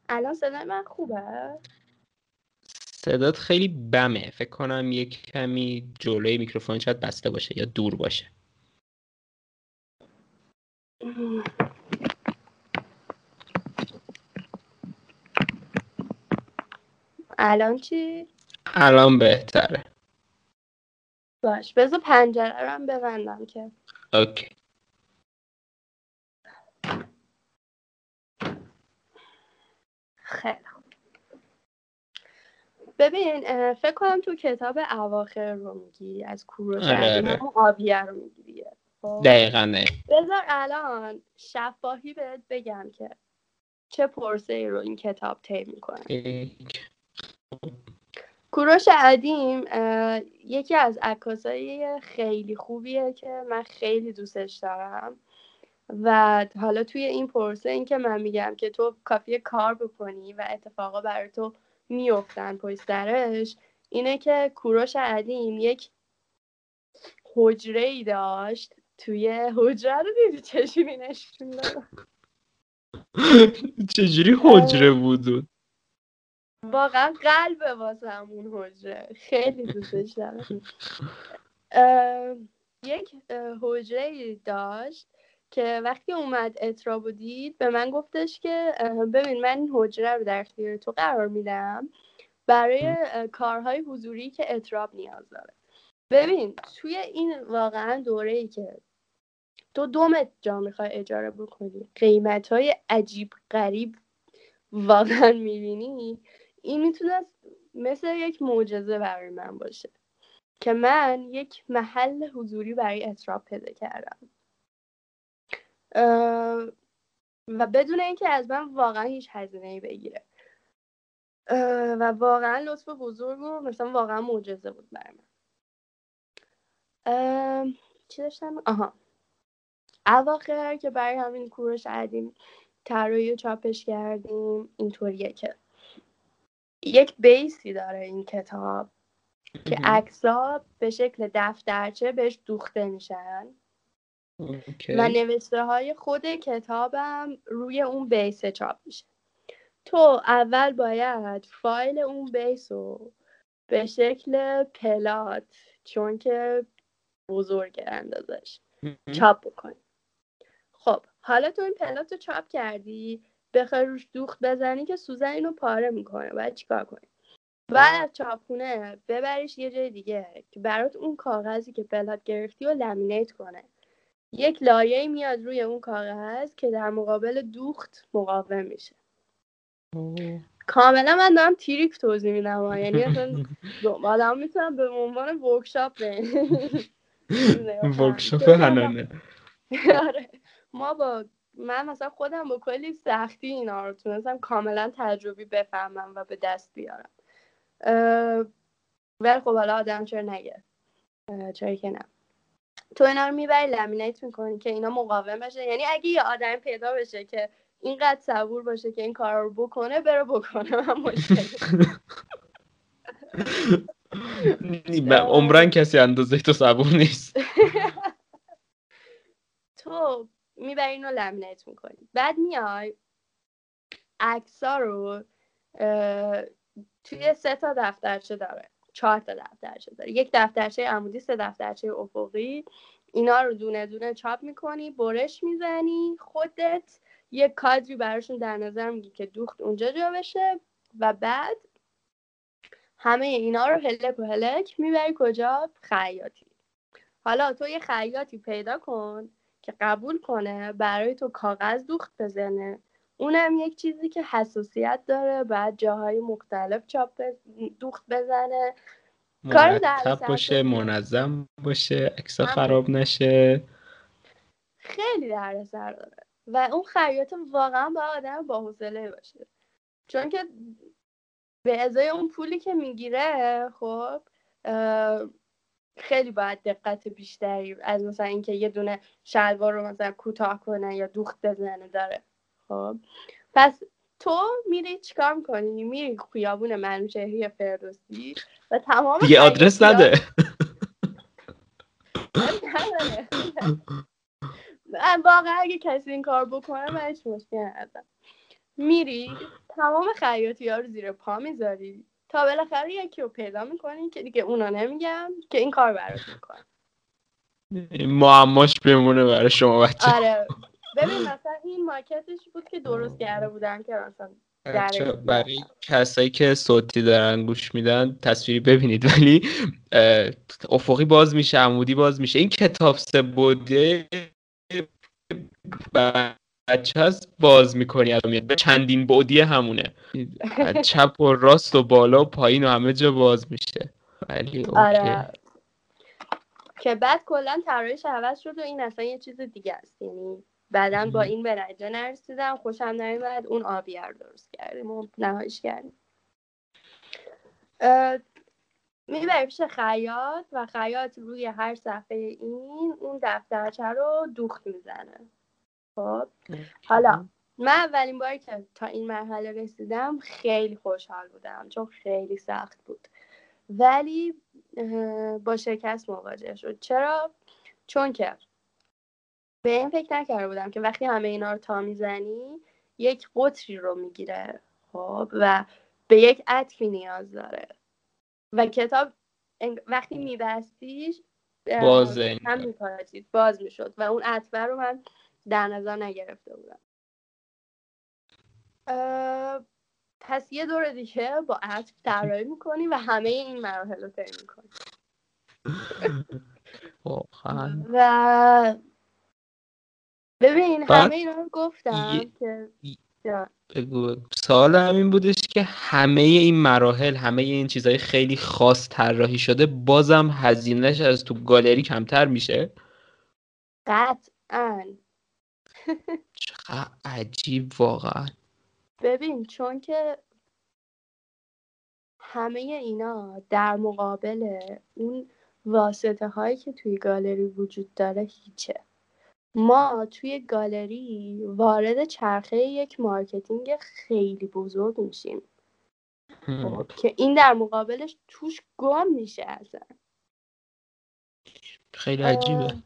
الان صدای من خوبه؟ صدات خیلی بمه. فکر کنم یک کمی جلوی میکروفون شاید بسته باشه یا دور باشه. الان چی؟ الان بهتره. باش. بذار پنجره رو هم ببندم که. اوکی. خیلی ببین فکر کنم تو کتاب اواخر رو میگی از کوروش آره آره. آبیه رو میگی خب؟ دقیقا نه بذار الان شفاهی بهت بگم که چه پرسه ای رو این کتاب طی می‌کنه. کوروش عدیم یکی از عکاسای خیلی خوبیه که من خیلی دوستش دارم. و حالا توی این پرسه این که من میگم که تو کافی کار بکنی و اتفاقا برای تو میفتن پشت سرش اینه که کوروش عدیم یک حجره ای داشت توی حجره. رو دیدی چجوری نشون چجوری حجره بود؟ واقعا قلب واسه همون حجره. خیلی دوستش دارم. یک حجره داشت که وقتی اومد اترا دید به من گفتش که ببین من این حجره رو در اختیار تو قرار میدم برای کارهای حضوری که اطراب نیاز داره. ببین توی این واقعا دوره ای که تو دومت جا می‌خوای اجاره بکنی قیمت های عجیب غریب واقعا می‌بینی این می‌تونه مثل یک معجزه برای من باشه که من یک محل حضوری برای اطراب پیدا کردم. و بدون اینکه از من واقعا هیچ هزینه ای بگیره و واقعا لطف بزرگ و مثلا واقعا معجزه بود برای من. چی داشتم؟ آها. اواخر که برای همین کورش عدیم طراحی چاپش کردیم اینطوریه که یک بیسی داره این کتاب که عکسا به شکل دفترچه بهش دوخته میشن. و نوشته های خود کتابم روی اون بیس چاپ میشه. تو اول باید فایل اون بیس رو به شکل پلات چون که بزرگ اندازش چاپ بکنی. خب حالا تو این plot رو چاپ کردی بخوای روش دوخت بزنی که سوزن اینو پاره می‌کنه. باید چیکار کنی؟ بعد از چاپخونه ببریش یه جای دیگه که برات اون کاغذی که plot گرفتی و laminate کنه. یک لایه میاد روی اون کاغذ که در مقابل دوخت مقاوم میشه. کاملا من دارم trick توضیح میدم یعنی اصلا آدم می‌تونم به عنوان workshop ورکشاپ هنانه آره. ما با من مثلا خودم با کلی سختی اینا رو تونستم کاملا تجربی بفهمم و به دست بیارم. ولی خب حالا آدم چرا نگه؟ چرا که نه. تو اینا رو می‌بری لمینیت می‌کنی که اینا مقاوم بشه. یعنی اگه یه آدم پیدا بشه که اینقدر صبور باشه که این کار رو بکنه بره بکنه. من مشکل عمرن کسی اندازه تو صبور نیست. تو می‌بری اینو لمینیت می‌کنی. بعد میای عکسا رو توی سه تا دفترچه داره. چهار تا دفترچه داره. یک دفترچه عمودی سه دفترچه افقی. اینا رو دونه دونه چاپ می‌کنی برش می‌زنی خودت یه کادری براشون در نظر میگی که دوخت اونجا جا بشه و بعد همه اینا رو هلک و هلک می‌بری کجا؟ خیاطی. حالا تو یه خیاطی پیدا کن که قبول کنه برای تو کاغذ دوخت بزنه اونم یک چیزی که حساسیت داره بعد جاهای مختلف چاپ دوخت بزنه. کار باشه منظم باشه عکس خراب نشه. خیلی سر داره. و اون خیاط واقعا با آدم با حوصله باشه. چون که به ازای اون پولی که می‌گیره خب خیلی باید دقت بیشتری از مثلا اینکه یه دونه شلوار رو مثلا کوتاه کنه یا دوخت بزنه داره. خب. پس تو میری چیکار می‌کنی؟ میری خیابون منوچهری فردوسی و تمام دیگه آدرس نده. واقعا اگه کسی این کار بکنه من هیچ مشکل ندارم. میری تمام خیاطی ها رو زیر پا می‌ذاری تا بالاخره یکی رو پیدا می‌کنی که دیگه اونا نمیگم که این کار برات می‌کنه. معماش بمونه برای شما بچه آره. ببین مثلا این مارکتش بود که درست کرده بودن که مثلا برای کسایی که صوتی دارن گوش میدن تصویری ببینید. ولی افقی باز میشه عمودی باز میشه. این کتاب سه بوده بچه هست باز می‌کنی به چندین بودی همونه. چپ و راست و بالا و پایین و همه جا باز میشه. ولی آره. که بعد کلا طراحیش عوض شد و این اصلا یه چیز دیگه است. یعنی بعدا با این به نتیجه نرسیدم خوشم نمیاد اون آبیار درست کردیم و نهایش کردیم. می‌بری پیش خیاط و خیاط روی هر صفحه این اون دفترچه رو دوخت می‌زنه. خب؟ حالا من اولین باری که تا این مرحله رسیدم خیلی خوشحال بودم چون خیلی سخت بود. ولی با شکست مواجه شد. چرا؟ چون که به این فکر نکرده بودم که وقتی همه اینا رو تا می‌زنی یک قطری رو می‌گیره خب؟ و به یک عطفی نیاز داره. و کتاب وقتی میبستیش باز هم باز می‌شد. و اون عطفه رو من در نظر نگرفته بودم. پس یه دور دیگه با عطف طراحی می‌کنی و همه این مراحل رو طی می‌کنی. و ببین همه اینا گفتم که بگو سوال همین بودش که همه این مراحل همه این چیزهای خیلی خاص طراحی شده بازم هزینهش از تو گالری کمتر میشه؟ قطعا. چقدر عجیب واقعا. ببین چون که همه اینا در مقابل اون واسطه هایی که توی گالری وجود داره هیچه. ما توی گالری وارد چرخه یک marketing خیلی بزرگ میشیم. خب که این در مقابلش توش گم میشه اصلا. خیلی عجیبه.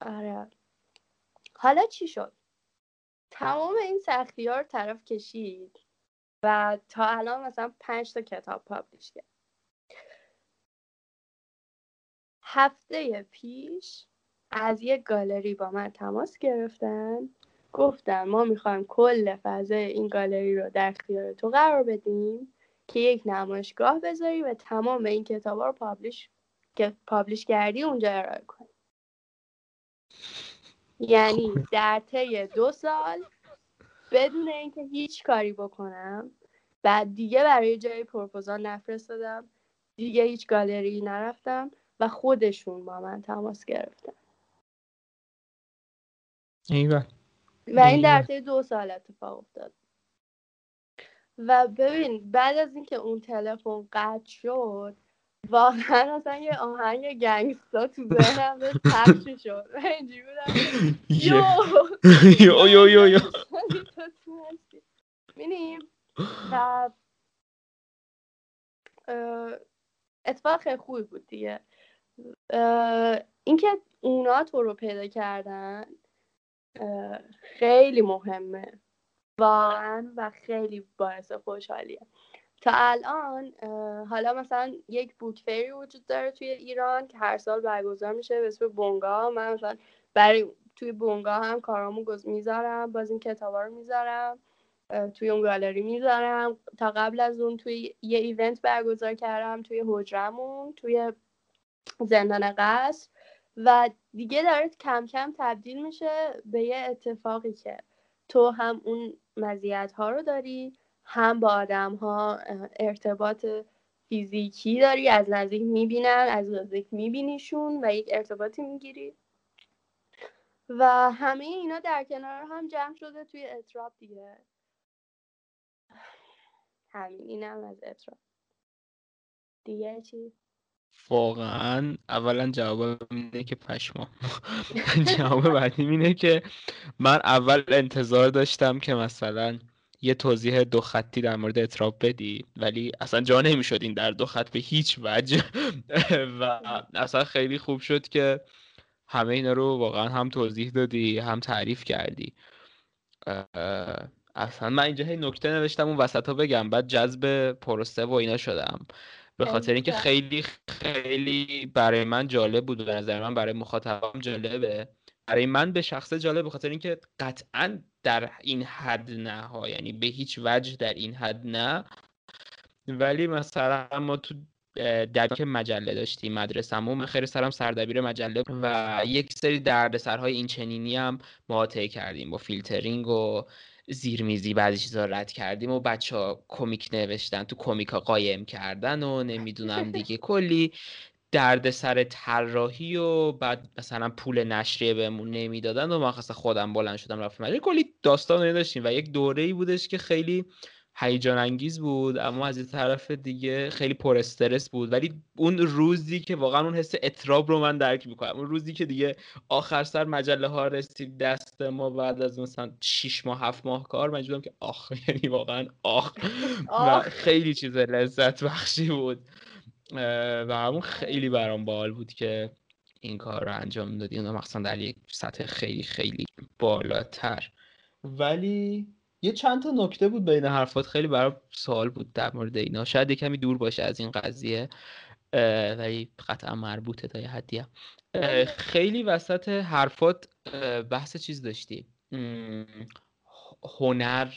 آره. حالا چی شد؟ تمام این سختی ها رو طرف کشید و تا الان مثلا پنج تا کتاب publish کرد. هفته پیش از یک گالری با من تماس گرفتن. گفتن ما می‌خوایم کل فضای این گالری رو در اختیار تو قرار بدیم که یک نمایشگاه بذاری و تمام این کتاب رو پابلیش که پابلیش کردی اونجا ارائه کنی. یعنی در طی دو سال بدون اینکه هیچ کاری بکنم بعد دیگه برای جای پروپوزال نفرستادم دیگه هیچ گالری نرفتم و خودشون با من تماس گرفتن. ایوه. و این در طی دو سال اتفاق افتاد و ببین بعد از اینکه اون تلفن قطع شد واقعا اصلا یه آهنگ گنگستا تو ذهنم پخش شد اینجوری بودم یو یو یو یو یو می‌بینیم و اتفاق خیلی خوبی بود دیگه. اینکه اونا تو رو پیدا کردن خیلی مهمه. واقعا و خیلی باعث خوشحالیه. تا الان حالا مثلا یک بوک وجود داره توی ایران که هر سال برگزار میشه به اسم بونگا. من مثلا برای توی بونگا هم کارامو می‌ذارم باز این کتابا رو می‌ذارم توی اون گالری می‌ذارم. تا قبل از اون توی یه ایونت برگزار کردم توی حجرمون توی زندان قصر. و دیگه داره کم کم تبدیل میشه به یه اتفاقی که تو هم اون مزیت ها رو داری هم با آدم ها ارتباط فیزیکی داری از نزدیک می‌بینن از نزدیک میبینیشون و یک ارتباطی می‌گیری. و همه اینا در کنار هم جمع شده توی اطراب دیگه. همین اینم از اطراب دیگه چی؟ واقعا اولا جواب اینه که پشما جواب بعدی اینه که من اول انتظار داشتم که مثلا یه توضیح دو خطی در مورد اطراب بدی ولی اصلا جا نمی‌شد این در دو خط به هیچ وجه. و اصلا خیلی خوب شد که همه اینا رو واقعا هم توضیح دادی هم تعریف کردی. اصلا من اینجا هی نکته نوشتم اون وسط ها بگم بعد جذب پروسه و اینا شدم. به خاطر اینکه خیلی خیلی برای من جالب بود به نظر من برای مخاطبم جالبه. برای من به شخص جالب به خاطر اینکه قطعا در این حد نه ها یعنی به هیچ وجه در این حد نه. ولی مثلا ما تو که مجله داشتیم مدرسه‌مون. من خیلی سرم سردبیر مجله و یک سری دردسرهای این چنینی هم ما کردیم با فیلترینگ و زیرمیزی بعضی چیزا رد کردیم و بچه ها کمیک نوشتن تو کمیک ها قایم کردن و نمی‌دونم دیگه. کلی درد سر طراحی و بعد مثلا پول نشریه بهمون نمی‌دادن و من خودم بلند شدم رفتم. کلی داستان داشتیم و یک دوره ای بودش که خیلی هیجان انگیز بود اما از این طرف دیگه خیلی پر استرس بود. ولی اون روزی که واقعا اون حس اطراب رو من درک می‌کنم. اون روزی که دیگه آخر سر مجله ها رسید دست ما بعد از مثلا 6 ماه 7 ماه کار من که آخ یعنی واقعا آخ. و خیلی چیز لذت بخشی بود. و همون خیلی برام بال بود که این کار رو انجام دادی. اون مخصوصا در یک سطح خیلی خیلی بالاتر. ولی یه چند تا نکته بود بین حرفات. خیلی برای سوال بود در مورد اینا. شاید یه کمی دور باشه از این قضیه ولی قطعا مربوطه تا یه حدی خیلی وسط حرفات بحث چیز داشتی. هنر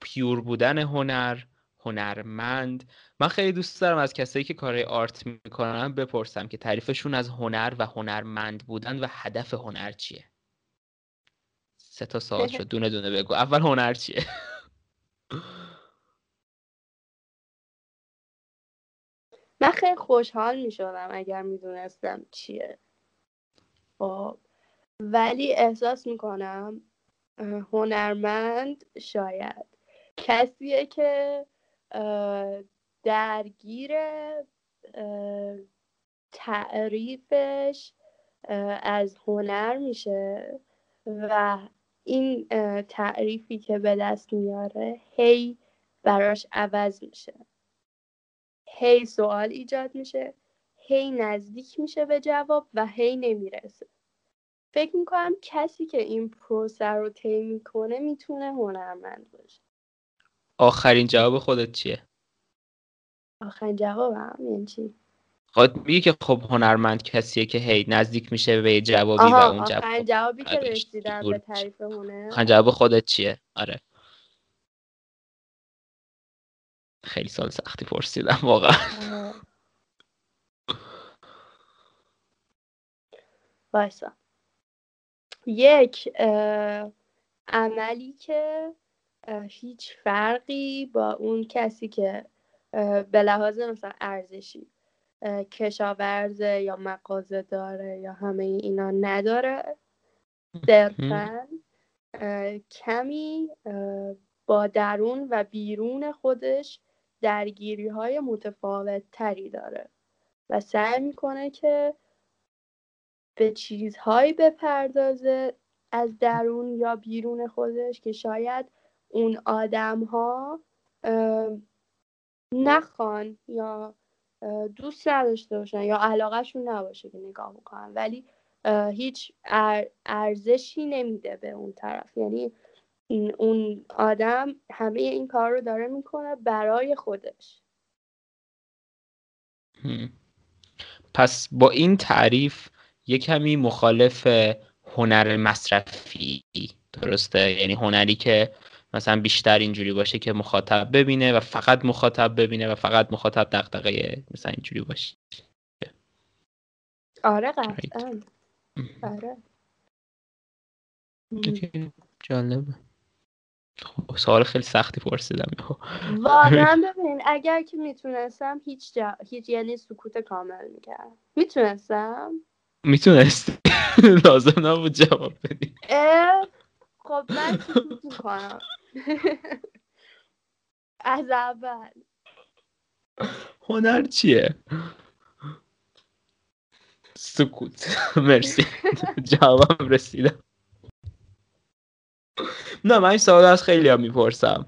پیور بودن هنر هنرمند. من خیلی دوست دارم از کسایی که کارهای آرت می‌کنن بپرسم که تعریفشون از هنر و هنرمند بودن و هدف هنر چیه؟ سه تا سوال شد. دونه دونه بگو. اول هنر چیه؟ من خیلی خوشحال می شدم اگر می‌دونستم چیه. خب. ولی احساس می‌کنم هنرمند شاید. کسیه که درگیر تعریفش از هنر میشه و این تعریفی که به دست میاره هی براش عوض میشه. هی سوال ایجاد میشه هی نزدیک میشه به جواب و هی نمی‌رسه. فکر می‌کنم کسی که این پروسه رو طی می‌کنه می‌تونه هنرمند باشه. آخرین جواب خودت چیه؟ آخرین جوابم یعنی چی؟ خود میگه که خب هنرمند کسیه که هی نزدیک میشه به جوابی و اون جواب آخرین جوابی که آره، رسیدم به تعریف هنر. جواب خودت چیه؟ آره. خیلی سال سختی پرسیدم واقعا. بایسا یک عملی که هیچ فرقی با اون کسی که به لحاظ مثلا ارزشی کشاورزه یا مغازه داره یا همه اینا نداره. صرفا کمی با درون و بیرون خودش درگیری های متفاوت تری داره و سعی می‌کنه که به چیزهایی بپردازه از درون یا بیرون خودش که شاید اون آدم ها نخوان یا دوست نداشته باشن یا علاقهشون نباشه که نگاه بکنن. ولی هیچ ارزشی نمیده به اون طرف. یعنی اون آدم همه این کار رو داره می‌کنه برای خودش. پس با این تعریف یه کمی مخالف هنر مصرفی. درسته؟ یعنی هنری که مثلا بیشتر اینجوری باشه که مخاطب ببینه و فقط مخاطب ببینه و فقط مخاطب دغدغه مثلا اینجوری باشه. آره قطعا. آره. جالبه. خب سوال خیلی سختی پرسیدم. واقعا ببین اگر که می‌تونستم هیچ جا... هیچ یعنی سکوت کامل می‌کردم. می‌تونستم؟ می‌تونستی؟ لازم نبود جواب بدی. خب من سکوت می‌کنم؟ از اول. هنر چیه؟ سکوت. مرسی. جوابم رسیدم. نه من این سوال از خیلی هم می‌پرسم.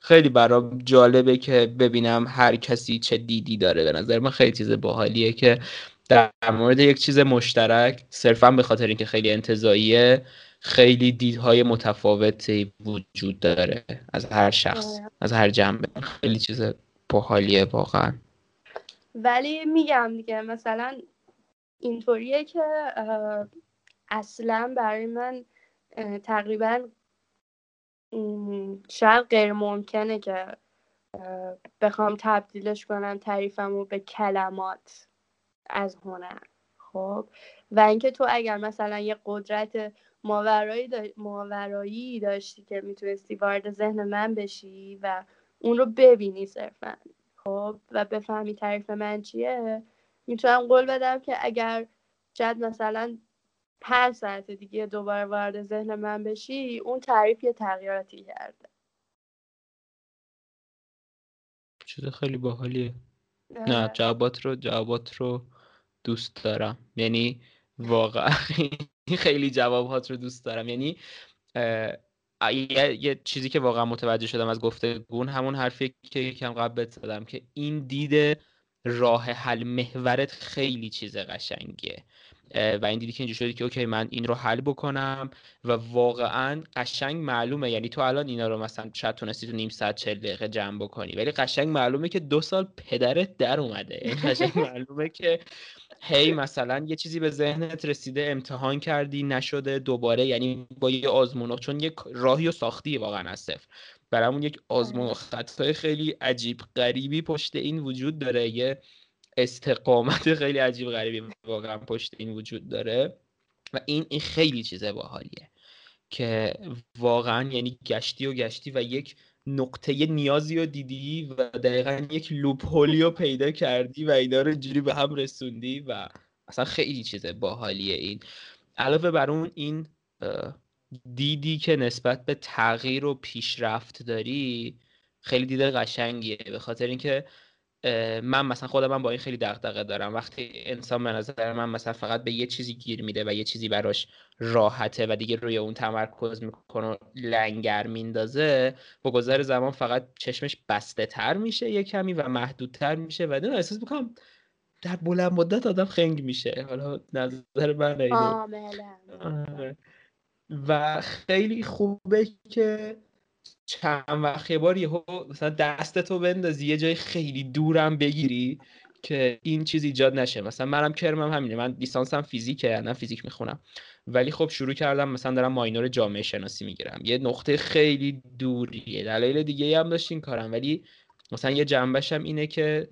خیلی برام جالبه که ببینم هر کسی چه دیدی داره. به نظر من خیلی چیز باحالیه که در مورد یک چیز مشترک صرفا به خاطر اینکه خیلی انتظاییه خیلی دیدهای متفاوتی وجود داره از هر شخص. از هر جنبه. خیلی چیز باحالیه واقعا. ولی میگم دیگه مثلا اینطوریه که اصلا برای من تقریبا شاید غیر ممکنه که بخوام تبدیلش کنم تعریفم رو به کلمات از هنر. خب؟ و اینکه تو اگر مثلا یه قدرت ماورایی, ماورایی داشتی که می‌تونستی وارد ذهن من بشی و اون رو ببینی صرفا. خب و بفهمی تعریف من چیه؟ می‌تونم قول بدم که اگر شاید مثلا پنج ساعت دیگه دوباره وارد ذهن من بشی اون تعریف یه تغییراتی کرده. چیز خیلی باحالیه. نه آره. جوابات رو جوابات رو دوست دارم. یعنی واقعا خیلی جوابات رو دوست دارم. یعنی یه،, یه چیزی که واقعا متوجه شدم از گفتگون همون حرفی که یکم قبل زدم که این دید راه حل محورت خیلی چیز قشنگیه. و این دیدی که اینجا شدی که اوکی من این رو حل بکنم و واقعا قشنگ معلومه. یعنی تو الان اینا رو مثلا شاید تونستی تو نیم ساعت چل دقیقه جمع بکنی. ولی قشنگ معلومه که دو سال پدرت در اومده. یعنی قشنگ معلومه که هی مثلا یه چیزی به ذهنت رسیده امتحان کردی نشده دوباره. یعنی با یه آزمون چون یه راهی و ساختی واقعا از صفر. برامون یک آزمون و خطای خیلی عجیب غریبی پشت این وجود داره. یه استقامت خیلی عجیب غریبی واقعا پشت این وجود داره. و این این خیلی چیز باحالیه که واقعا یعنی گشتی و گشتی و یک نقطه نیازی رو دیدی و دقیقا یک لوپ هولی رو پیدا کردی و اینا رو جوری به هم رسوندی و اصلا خیلی چیز باحالیه این. علاوه بر اون این دیدی که نسبت به تغییر و پیشرفت داری خیلی دیده قشنگیه. به خاطر اینکه من مثلا خودم من با این خیلی دغدغه دارم. وقتی انسان به نظر من مثلا فقط به یه چیزی گیر میده و یه چیزی براش راحته و دیگه روی اون تمرکز می‌کنه و لنگر میندازه با گذر زمان فقط چشمش بسته تر میشه یه کمی و محدودتر میشه و نه احساس می‌کنم در بلند مدت آدم خنگ میشه. حالا نظر من آره. و خیلی خوبه که چند وقت یه بار یهو مثلا دستتو بندازی یه جای خیلی دورم بگیری که این چیز ایجاد نشه. مثلا منم کرمم همینه. من لیسانسم فیزیکه نه فیزیک می‌خونم. ولی خب شروع کردم مثلا دارم ماینور جامعه شناسی می‌گیرم. یه نقطه خیلی دوریه. دلایل دیگه هم داشت این کارم. ولی مثلا یه جنبشم اینه که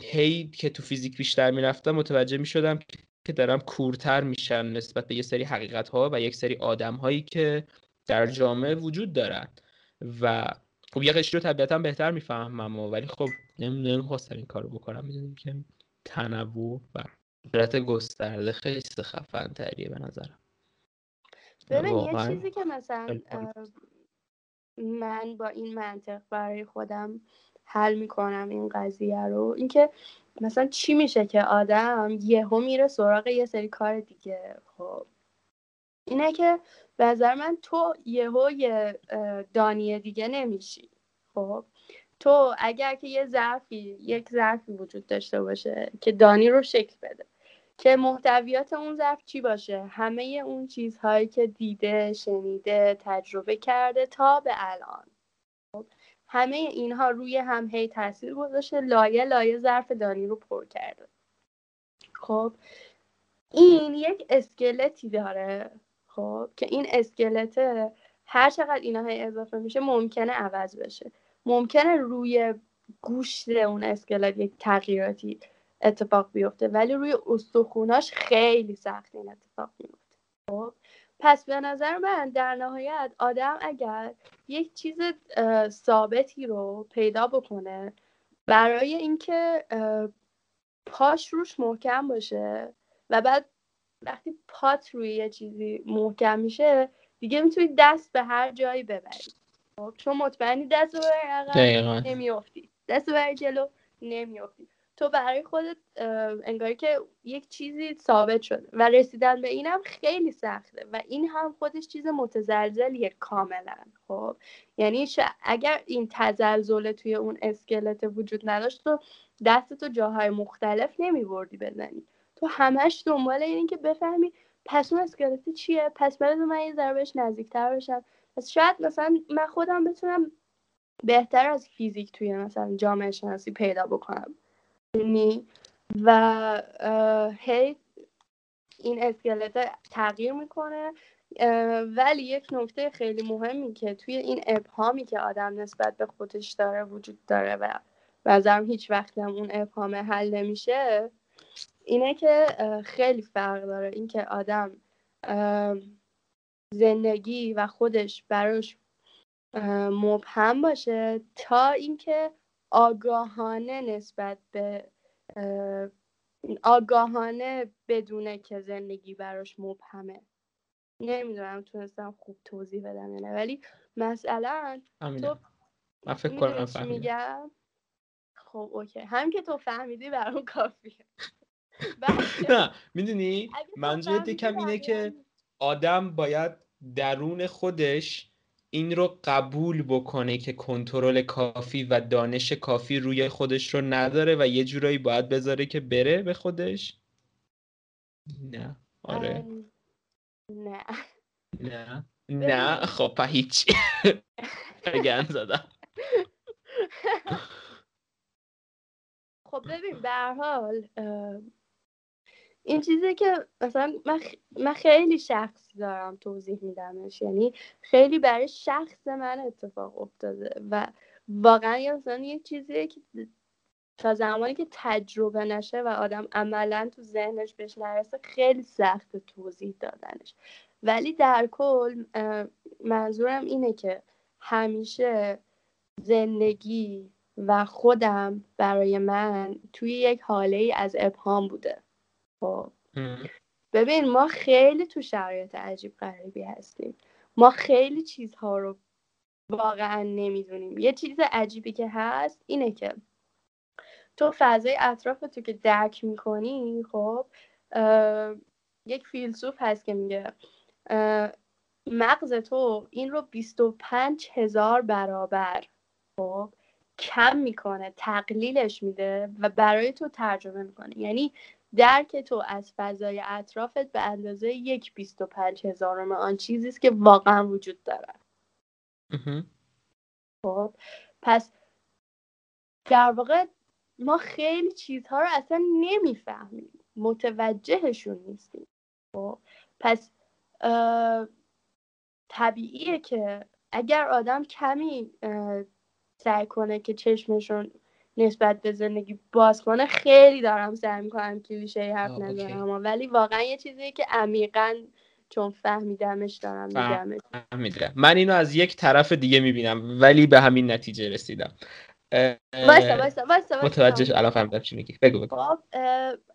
هی که تو فیزیک بیشتر می‌رفتم متوجه می‌شدم که دارم کورتر میشن نسبت به یه سری حقیقت ها و یک سری آدم هایی که در جامعه وجود دارن. و خب یه قشری رو طبیعتا بهتر می‌فهمم ولی خب نمی‌خواستم این کارو بکنم. می‌دونیم که تنوع و صورت گسترده خیلی خفن تریه به نظرم. ببین یه چیزی که مثلا من با این منطق برای خودم حل می‌کنم این قضیه رو اینکه مثلا چی میشه که آدم یهو میره سراغ یه سری کار دیگه. خب اینه که به نظر من تو یهو یه دانی دیگه نمیشی. خب؟ تو اگر که یه ظرفی یک ظرفی وجود داشته باشه که دانی رو شکل بده که محتویات اون ظرف چی باشه؟ همه اون چیزهایی که دیده شنیده تجربه کرده تا به الان. خب؟ همه اینها روی هم هی تاثیر گذاشته لایه لایه ظرف دانی رو پر کرده. خب؟ این یک اسکلتی داره. خب که این اسکلت هر چقدر اینا اضافه میشه ممکنه عوض بشه. ممکنه روی گوشت اون اسکلت یک تغییراتی اتفاق بیفته ولی روی استخوناش خیلی سخت این اتفاق میفته خب پس به نظر من در نهایت آدم اگر یک چیز ثابتی رو پیدا بکنه برای اینکه پاش روش محکم باشه و بعد وقتی پات روی یه چیزی محکم میشه دیگه می‌تونی دست به هر جایی ببری. خب چون مطمئنی دست رو ببری نمیافتی. دست ببری جلو نمیافتی. تو برای خودت انگاری که یک چیزی ثابت شده و رسیدن به اینم خیلی سخته و این هم خودش چیز متزلزلیه کاملا. خب یعنی اگر این تزلزل توی اون اسکلت وجود نداشت تو دست تو جاهای مختلف نمیبردی بزنی. تو همش دنبال اینی که بفهمی پس اون اسکلت چیه؟ پس بعد من یه ذره بهش نزدیکتر بشم. پس شاید مثلا من خودم بتونم بهتر از فیزیک توی مثلا جامعه شناسی پیدا بکنم. و هی این اسکلت تغییر می‌کنه. ولی یک نکته خیلی مهمی که توی این ابهامی که آدم نسبت به خودش داره وجود داره و بازم هیچ وقت هم اون ابهام حل نمیشه اینه که خیلی فرق داره اینکه آدم زندگی و خودش براش مبهم باشه تا اینکه آگاهانه نسبت به آگاهانه بدونه که زندگی براش مبهمه. نمی‌دونم تونستم خوب توضیح بدم نه ولی مثلا تو من فکر کنم میگم؟ خب اوکی. هم که تو فهمیدی برام کافیه. نه می‌دونی منظور یکم اینه که آدم باید درون خودش این رو قبول بکنه که کنترل کافی و دانش کافی روی خودش رو نداره و یه جورایی باید بذاره که بره به خودش؟ نه. آره. نه. نه. نه. خب هیچی. گن زدم. خب ببین به حال این چیزی که مثلا من, من خیلی شخصی دارم توضیح میدمش. یعنی خیلی برای شخص من اتفاق افتاده و واقعا مثلا یه چیزیه که تا زمانی که تجربه نشه و آدم عملا تو ذهنش بهش نرسه خیلی سخت توضیح دادنش. ولی در کل منظورم اینه که همیشه زندگی و خودم برای من توی یک حاله ای از ابهام بوده. خب. ببین ما خیلی تو شرایط عجیب غریبی هستیم. ما خیلی چیزها رو واقعا نمی‌دونیم. یه چیز عجیبی که هست اینه که تو فضای اطراف تو که درک می‌کنی خب یک فیلسوف هست که میگه مغز تو این رو 25 هزار برابر خب کم می‌کنه تقلیلش میده و برای تو ترجمه می‌کنه. یعنی درک تو از فضای اطرافت به اندازه یک بیست و پنج هزارم آن چیزی است که واقعا وجود داره خب پس در واقع ما خیلی چیزها رو اصلا نمی‌فهمیم. متوجهشون نیستیم. خب پس طبیعیه که اگر آدم کمی سعی کنه که چشمشون نسبت به زندگی باز کنه خیلی دارم سعی می‌کنم کلیشه حرف نزنم ولی واقعا یه چیزی که عمیقا چون فهمیدمش دارم میگمش. فهمیدم. من اینو از یک طرف دیگه می‌بینم ولی به همین نتیجه رسیدم. وایسا وایسا وایسا متوجه الان فهمیدم چی میگی. بگو بگو. خب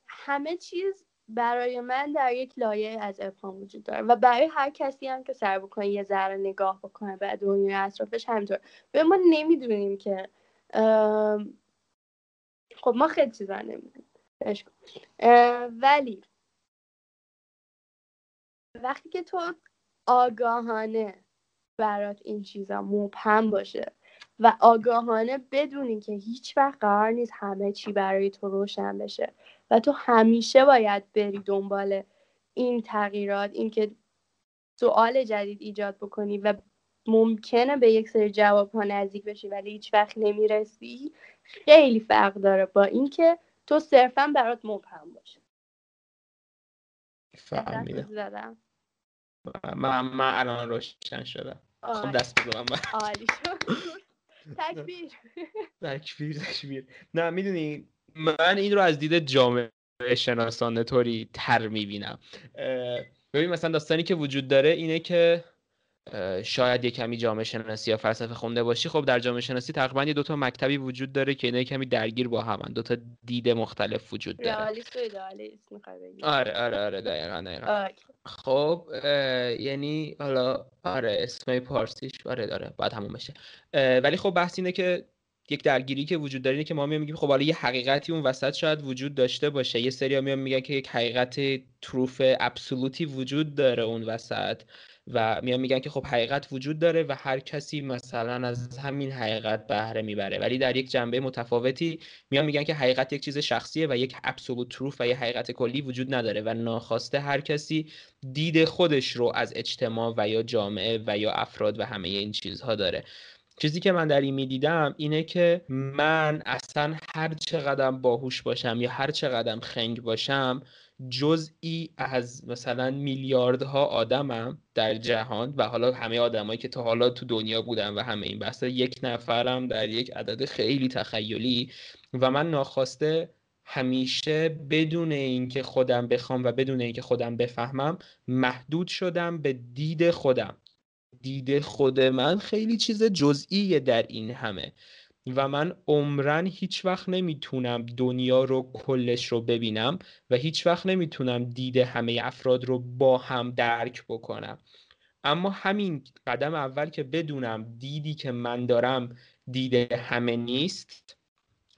همه چیز برای من در یک لایه از ابهام وجود داره و برای هر کسی هم که سر بکنه یه ذره نگاه بکنه به دنیای اطرافش همینطور. به ما نمی‌دونیم که خب ما خیلی چیزا نمی‌دونیم. ولی وقتی که تو آگاهانه برات این چیزا مبهم باشه و آگاهانه بدونی که هیچ وقت قرار نیست همه چی برای تو روشن بشه و تو همیشه باید بری دنبال این تغییرات اینکه سوال جدید ایجاد بکنی و ممکنه به یک سری جواب ها نزدیک بشی ولی هیچ وقت نمی‌رسی خیلی فرق داره با اینکه تو صرفا برات مبهم باشه. فهمیدم. من, من الان روشن شدم. خب دست بزنم. عالی تکبیر. تکبیر تکبیر. نه می‌دونی من این رو از دید جامعه شناسانه طوری تر می‌بینم. ببین مثلا داستانی که وجود داره اینه که شاید یه کمی جامعه شناسی یا فلسفه خونده باشی خب در جامعه شناسی تقریبا یه دوتا مکتبی وجود داره که اینا کمی درگیر با همن. دوتا دید مختلف وجود داره. آره آره آره دقیقا دقیقا. خب یعنی حالا آره اسم پارسیش آره داره باید همون بشه. ولی خب بحث اینه که یک درگیری که وجود داره اینه که ما میگیم خب حالا یه حقیقتی اون وسط شاید وجود داشته باشه. یه سری میان میگن که یک حقیقت تروف ابسولوتی وجود داره اون وسط و میان میگن که خب حقیقت وجود داره و هر کسی مثلا از همین حقیقت بهره می‌بره. ولی در یک جنبه متفاوتی میان میگن که حقیقت یک چیز شخصیه و یک ابسولوت تروف و یک حقیقت کلی وجود نداره و ناخواسته هر کسی دید خودش رو از اجتماع و یا جامعه و یا افراد و همه این چیزها داره. چیزی که من در این می‌دیدم اینه که من اصلا هر چقدر باهوش باشم یا هر چقدر خنگ باشم جزئی از مثلا میلیاردها آدمم در جهان و حالا همه آدمایی که تا حالا تو دنیا بودن و همه این بحث یک نفرم در یک عدد خیلی تخیلی و من ناخواسته همیشه بدون اینکه خودم بخوام و بدون اینکه خودم بفهمم محدود شدم به دید خودم. دید خود من خیلی چیز جزئیه در این همه. و من عمرن هیچ وقت نمی‌تونم دنیا رو کلش رو ببینم و هیچ وقت نمی‌تونم دید همه افراد رو با هم درک بکنم. اما همین قدم اول که بدونم دیدی که من دارم دید همه نیست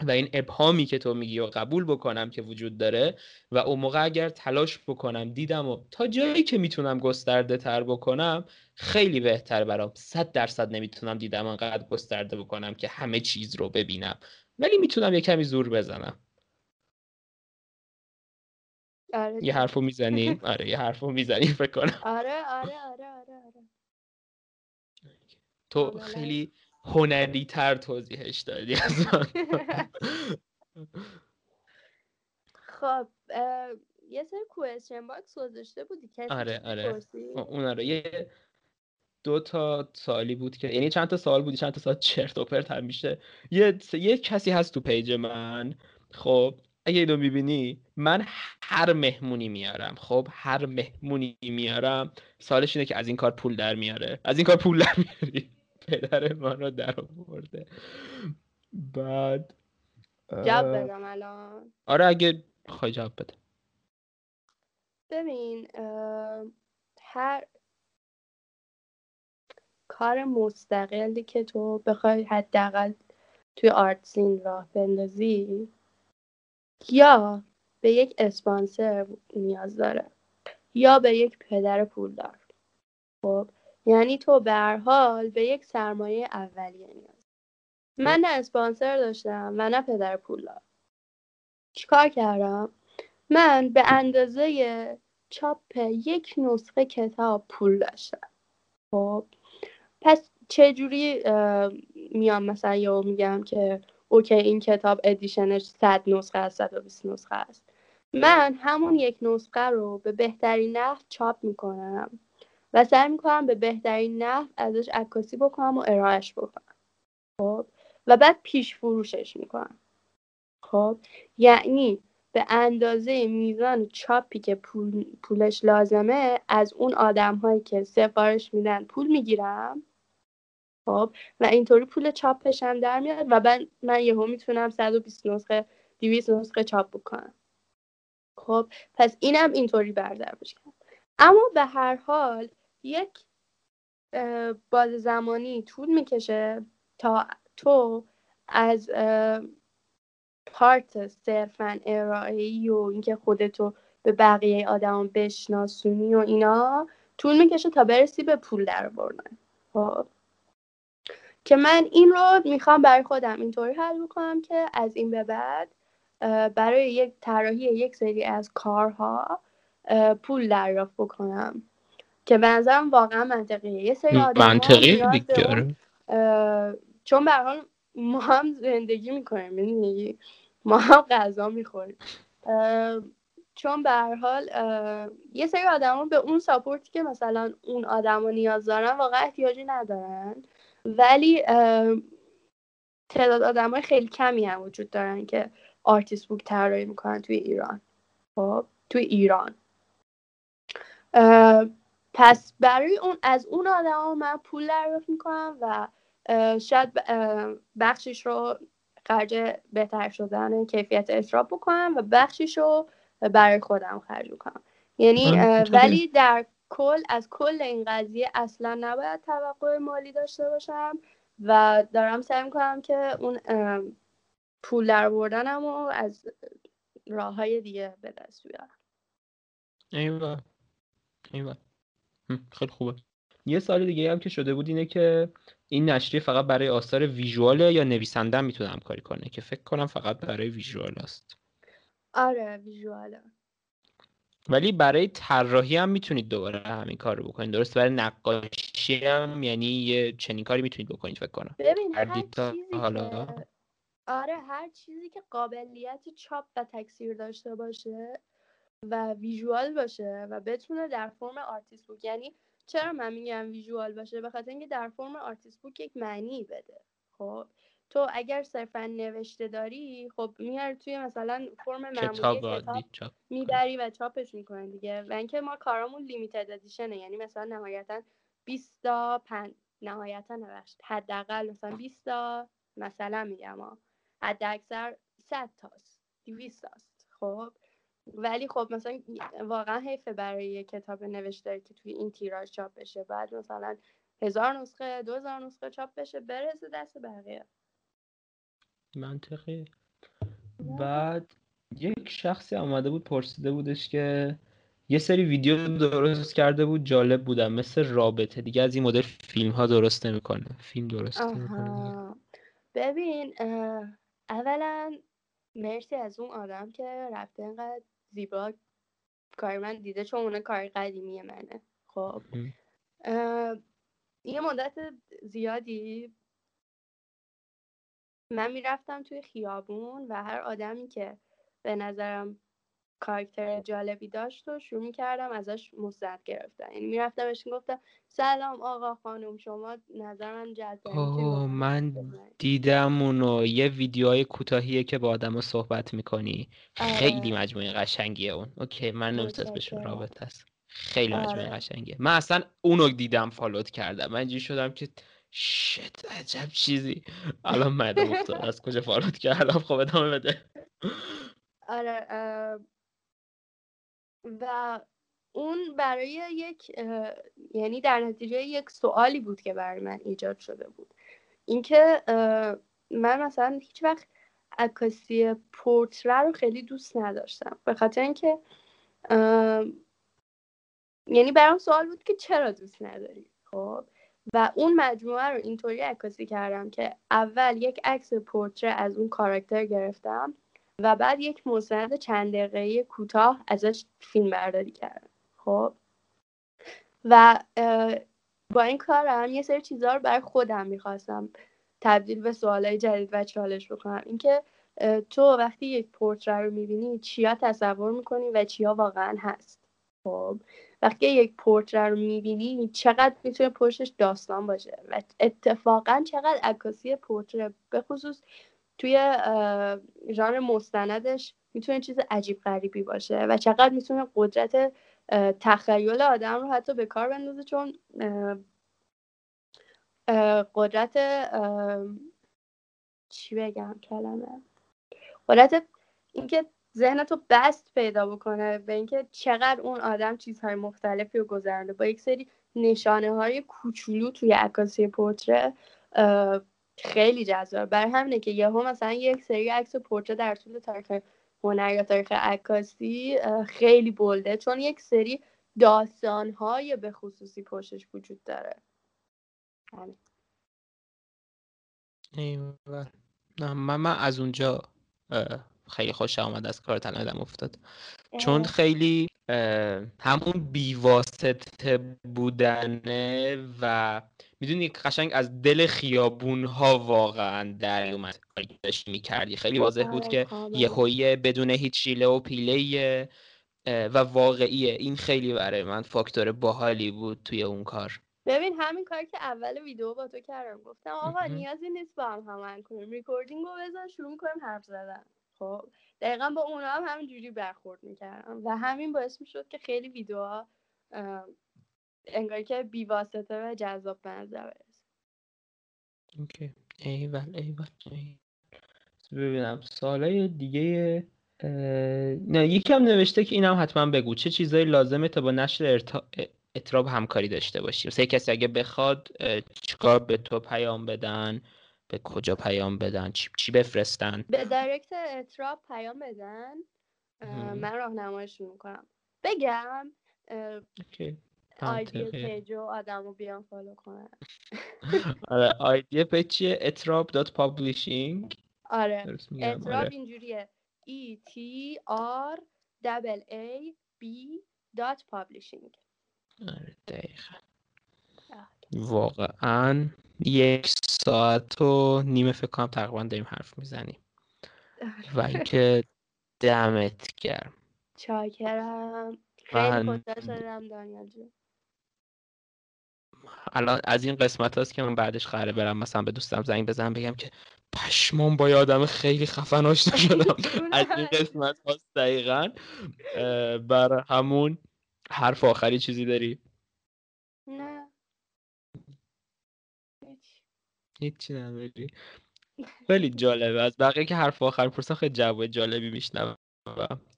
و این ابهامی که تو میگی و قبول بکنم که وجود داره و اون موقع اگر تلاش بکنم دیدم و تا جایی که می‌تونم گسترده تر بکنم خیلی بهتر برام. صد درصد نمی‌تونم دیدم انقدر گسترده بکنم که همه چیز رو ببینم. ولی می‌تونم یه کمی زور بزنم. آره یه حرفو می‌زنیم؟ آره یه حرفو می‌زنیم فکر کنم. آره آره آره آره, آره. تو خیلی هنری تر توضیحش دادی از خب یه سری کوئسچن باکس گذاشته بودی؟ کسی آره آره. اون آره یه دو تا سوالی بود که یعنی چند تا سوال بودی چند تا سوال چرت و پرت میشه. یه یه کسی هست تو پیج من. خب اگه اینو می‌بینی من هر مهمونی میارم. خب هر مهمونی میارم سالش اینه که از این کار پول در میاره. از این کار پول در میاری. پدر من رو در آورده. بعد جواب بدم الان. آره اگه خواهی جواب بده. ببین هر کار مستقلی که تو بخوای حداقل توی آرت سین راه بندازی یا به یک اسپانسر نیاز داره یا به یک پدر پولدار. خب یعنی تو به هر حال به یک سرمایه اولیه نیاز من نه اسپانسر داشتم و نه پدر پولدار. چیکار کردم؟ من به اندازه چاپ یک نسخه کتاب پول داشتم. خب پس چجوری میام مثلا یا میگم که اوکی این کتاب ادیشنش 100 نسخه است 120 نسخه است. من همون یک نسخه رو به بهترین نحو چاپ می‌کنم و سعی می‌کنم به بهترین نحو ازش عکاسی بکنم و ارائهش بکنم. خب؟ و بعد پیش فروشش می‌کنم. خب؟ یعنی به اندازه میزان چاپی که پول، پولش لازمه از اون آدم هایی که سفارش میدن پول می‌گیرم. خب و اینطوری پول چاپش هم در میاد و من, من یهو می‌تونم 120 نسخه 200 نسخه چاپ بکنم. خب پس اینم اینطوری بردار بشه. اما به هر حال یک باز زمانی طول می‌کشه تا تو از پارت صرفا ارائه و اینکه خودتو به بقیه آدم بشناسونی و اینا طول می‌کشه تا برسی به پول در بردن خب. که من این رو می‌خوام برای خودم اینطوری حل بکنم که از این به بعد برای یک طراحی یک سری از کارها پول دریافت بکنم. که به نظرم واقعا منطقیه. یه سری آدم منطقی چون به ما هم زندگی می‌کنیم ما هم غذا می‌خوریم. چون به هر حال یه سری آدما به اون ساپورتی که مثلا اون آدما نیاز دارن واقعا احتیاجی ندارن. ولی تعداد آدم های خیلی کمی هم وجود دارن که artist book طراحی می‌کنن توی ایران. خب توی ایران. پس برای اون از اون آدم من پول دریافت می‌کنم و شاید بخشش رو خرج بهتر شدن کیفیت اجرا بکنم و بخشش رو برای خودم خرج کنم یعنی ولی در کل از کل این قضیه اصلا نباید توقع مالی داشته باشم و دارم سعی می‌کنم که اون پول در بردنم رو از راه های دیگه به دست بیارم. ایوه ایوه خیلی خوبه. یه سال دیگه هم که شده بود اینه که این نشریه فقط برای آثار ویژواله یا نویسنده می‌تونه همکاری کنه؟ که فکر کنم فقط برای ویژوال است. آره ویژواله. ولی برای طراحی هم می‌تونید دوباره همین کار رو بکنید. درست برای نقاشی هم یعنی یه چنین کاری می‌تونید بکنید فکر کنم. ببین هر چیزی حالا که... آره هر چیزی که قابلیت چاپ و تکثیر داشته باشه و visual باشه و بتونه در فرم artist book یعنی چرا من میگم visual باشه؟ به خاطر اینکه در فرم artist book یک معنی بده. خب؟ تو اگر صرفا نوشته داری خب میاری توی مثلا فرم معمولی کتاب, کتاب می‌بری و چاپش می‌کنی دیگه. و اینکه ما کارامون limited edition ه یعنی مثلا نهایتا 20 تا پن... نهایتا نوشت حداقل مثلا 20 تا مثلا میگم ها. حد اکثر 100 تاست 200 تاست. خب؟ ولی خب مثلا واقعا حیفه برای یه کتاب نوشته که توی این تیراژ چاپ بشه. بعد مثلا هزار نسخه دو هزار نسخه چاپ بشه برسه دست بقیه. منطقی. بعد یک شخصی آمده بود پرسیده بودش که یه سری ویدیو درست کرده بود جالب بودن مثل رابطه. دیگه از این مدل فیلم ها درست نمی‌کنه. فیلم درست نمی‌کنه ببین اولا مرسی از اون آدم که رفته اینقدر زیبا. کار من دیده چون اون کار قدیمی منه. خب. یه مدت زیادی من می‌رفتم توی خیابون و هر آدمی که به نظرم کارکتر جالبی داشت و شروع کردم ازش مستند گرفتن. یعنی می‌رفتم بهش گفتم سلام آقا خانم شما نظر من جذاب من دیدم اونو یه ویدیوهای کوتاهیه که با آدم صحبت می‌کنی. خیلی آره. مجموعه قشنگیه اون. اوکی من نمی‌تونست بهشون رابطه است. خیلی آره. مجموعه قشنگیه. من اصلا اونو دیدم فالوت کردم. من اینجوری شدم که شت عجب چیزی. الان مدام افتاد از کجا فالوت کردم؟ خب ادامه بده. آره و اون برای یک یعنی در نتیجه یک سوالی بود که برای من ایجاد شده بود. اینکه من مثلا هیچ وقت عکاسی پورتره رو خیلی دوست نداشتم. به خاطر اینکه یعنی برام سوال بود که چرا دوست نداری؟ خب و اون مجموعه رو اینطوری عکاسی کردم که اول یک عکس پورتره از اون کاراکتر گرفتم و بعد یک مستند چند دقیقه کوتاه ازش فیلم برداری کردم. خب؟ و با این کارم یه سری چیزها رو برای خودم می‌خواستم تبدیل به سوالای جدید و چالش بکنم. اینکه تو وقتی یک پورتره رو می‌بینی چیا تصور می‌کنی و چیا واقعا هست؟ خب؟ وقتی یک پورتره رو می‌بینی چقدر می‌تونه پشتش داستان باشه و اتفاقا چقدر عکاسی پورتره به خصوص توی ژانر مستندش می‌تونه چیز عجیب غریبی باشه و چقدر می‌تونه قدرت تخیل آدم رو حتی به کار بندازه چون قدرت چی بگم کلمه قدرت اینکه ذهنتو بست پیدا بکنه به اینکه چقدر اون آدم چیزهای مختلفی رو گذرنده با یک سری نشانه های کوچولو توی عکاسی پورتره خیلی جذاب. برای همینه که یهو مثلا یک سری عکس پورتره در طول تاریخ هنر یا تاریخ عکاسی خیلی بلده چون یک سری داستانهای به خصوصی پشتش وجود داره. نه من, من از اونجا خیلی خوشم اومد از کارت یادم افتاد. چون خیلی همون بیواسطه بودنه و می‌دونی قشنگ از دل خیابون ها واقعا در اومد. کاری می‌کردی. خیلی واضح بود که آره، یه بدون هیچ شیله و پیله و واقعیه. این خیلی برای من فاکتور باحالی بود توی اون کار. ببین همین کار که اول ویدیو با تو کردم. گفتم آقا نیازی نیست با هم هماهنگ کنیم. recording رو بذار شروع می‌کنیم حرف زدن. خب دقیقا با اونا هم همین جوری برخورد می‌کردم و همین باعث می‌شد که خیلی ویدیوها انگار که بیواسطه و جذاب به نظر برسه. اوکی. ایول ایول. ببینم. سالای دیگه نه یکم نوشته که اینم حتما بگو. چه چیزایی لازمه تا با نشر ارتا... اطراب همکاری داشته باشی؟ مثلا کسی اگه بخواد چیکار به تو پیام بدن؟ به کجا پیام بدن چی, چی بفرستن؟ به direct اطراب پیام بدن. من راهنماییشون می‌کنم. بگم ID page و آدم رو بیان follow کنن. آره ID page چیه؟ اطراب dot publishing. آره. اطراب آره. اینجوریه. E T R A B dot publishing آره دقیقا. واقعا یک ساعت و نیمه فکر کنم تقریبا داریم حرف می‌زنیم. و اینکه دمت گرم. چاکرم. خیلی خوشحال شدم دانیال الان از این قسمت هست که من بعدش قراره برم مثلا به دوستم زنگ بزنم بگم که پشمان با آدم خیلی خفن آشنا شدم. از این قسمت هست دقیقا. بر همون حرف آخری چیزی داری؟ نه هیچی نداری. خیلی جالبه. از بقیه که حرف آخر پرسن خیلی جواب جالبی میشنم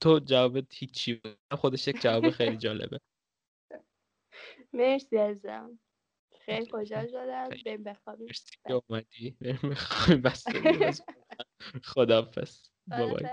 تو جوابت هیچی بود؟ خودش یک جواب خیلی جالبه. مرسی ازم خیلی خوشحال شدم. بریم بخوابیم. مرسی که اومدی. بریم بخوابیم. بس. خدافز بای.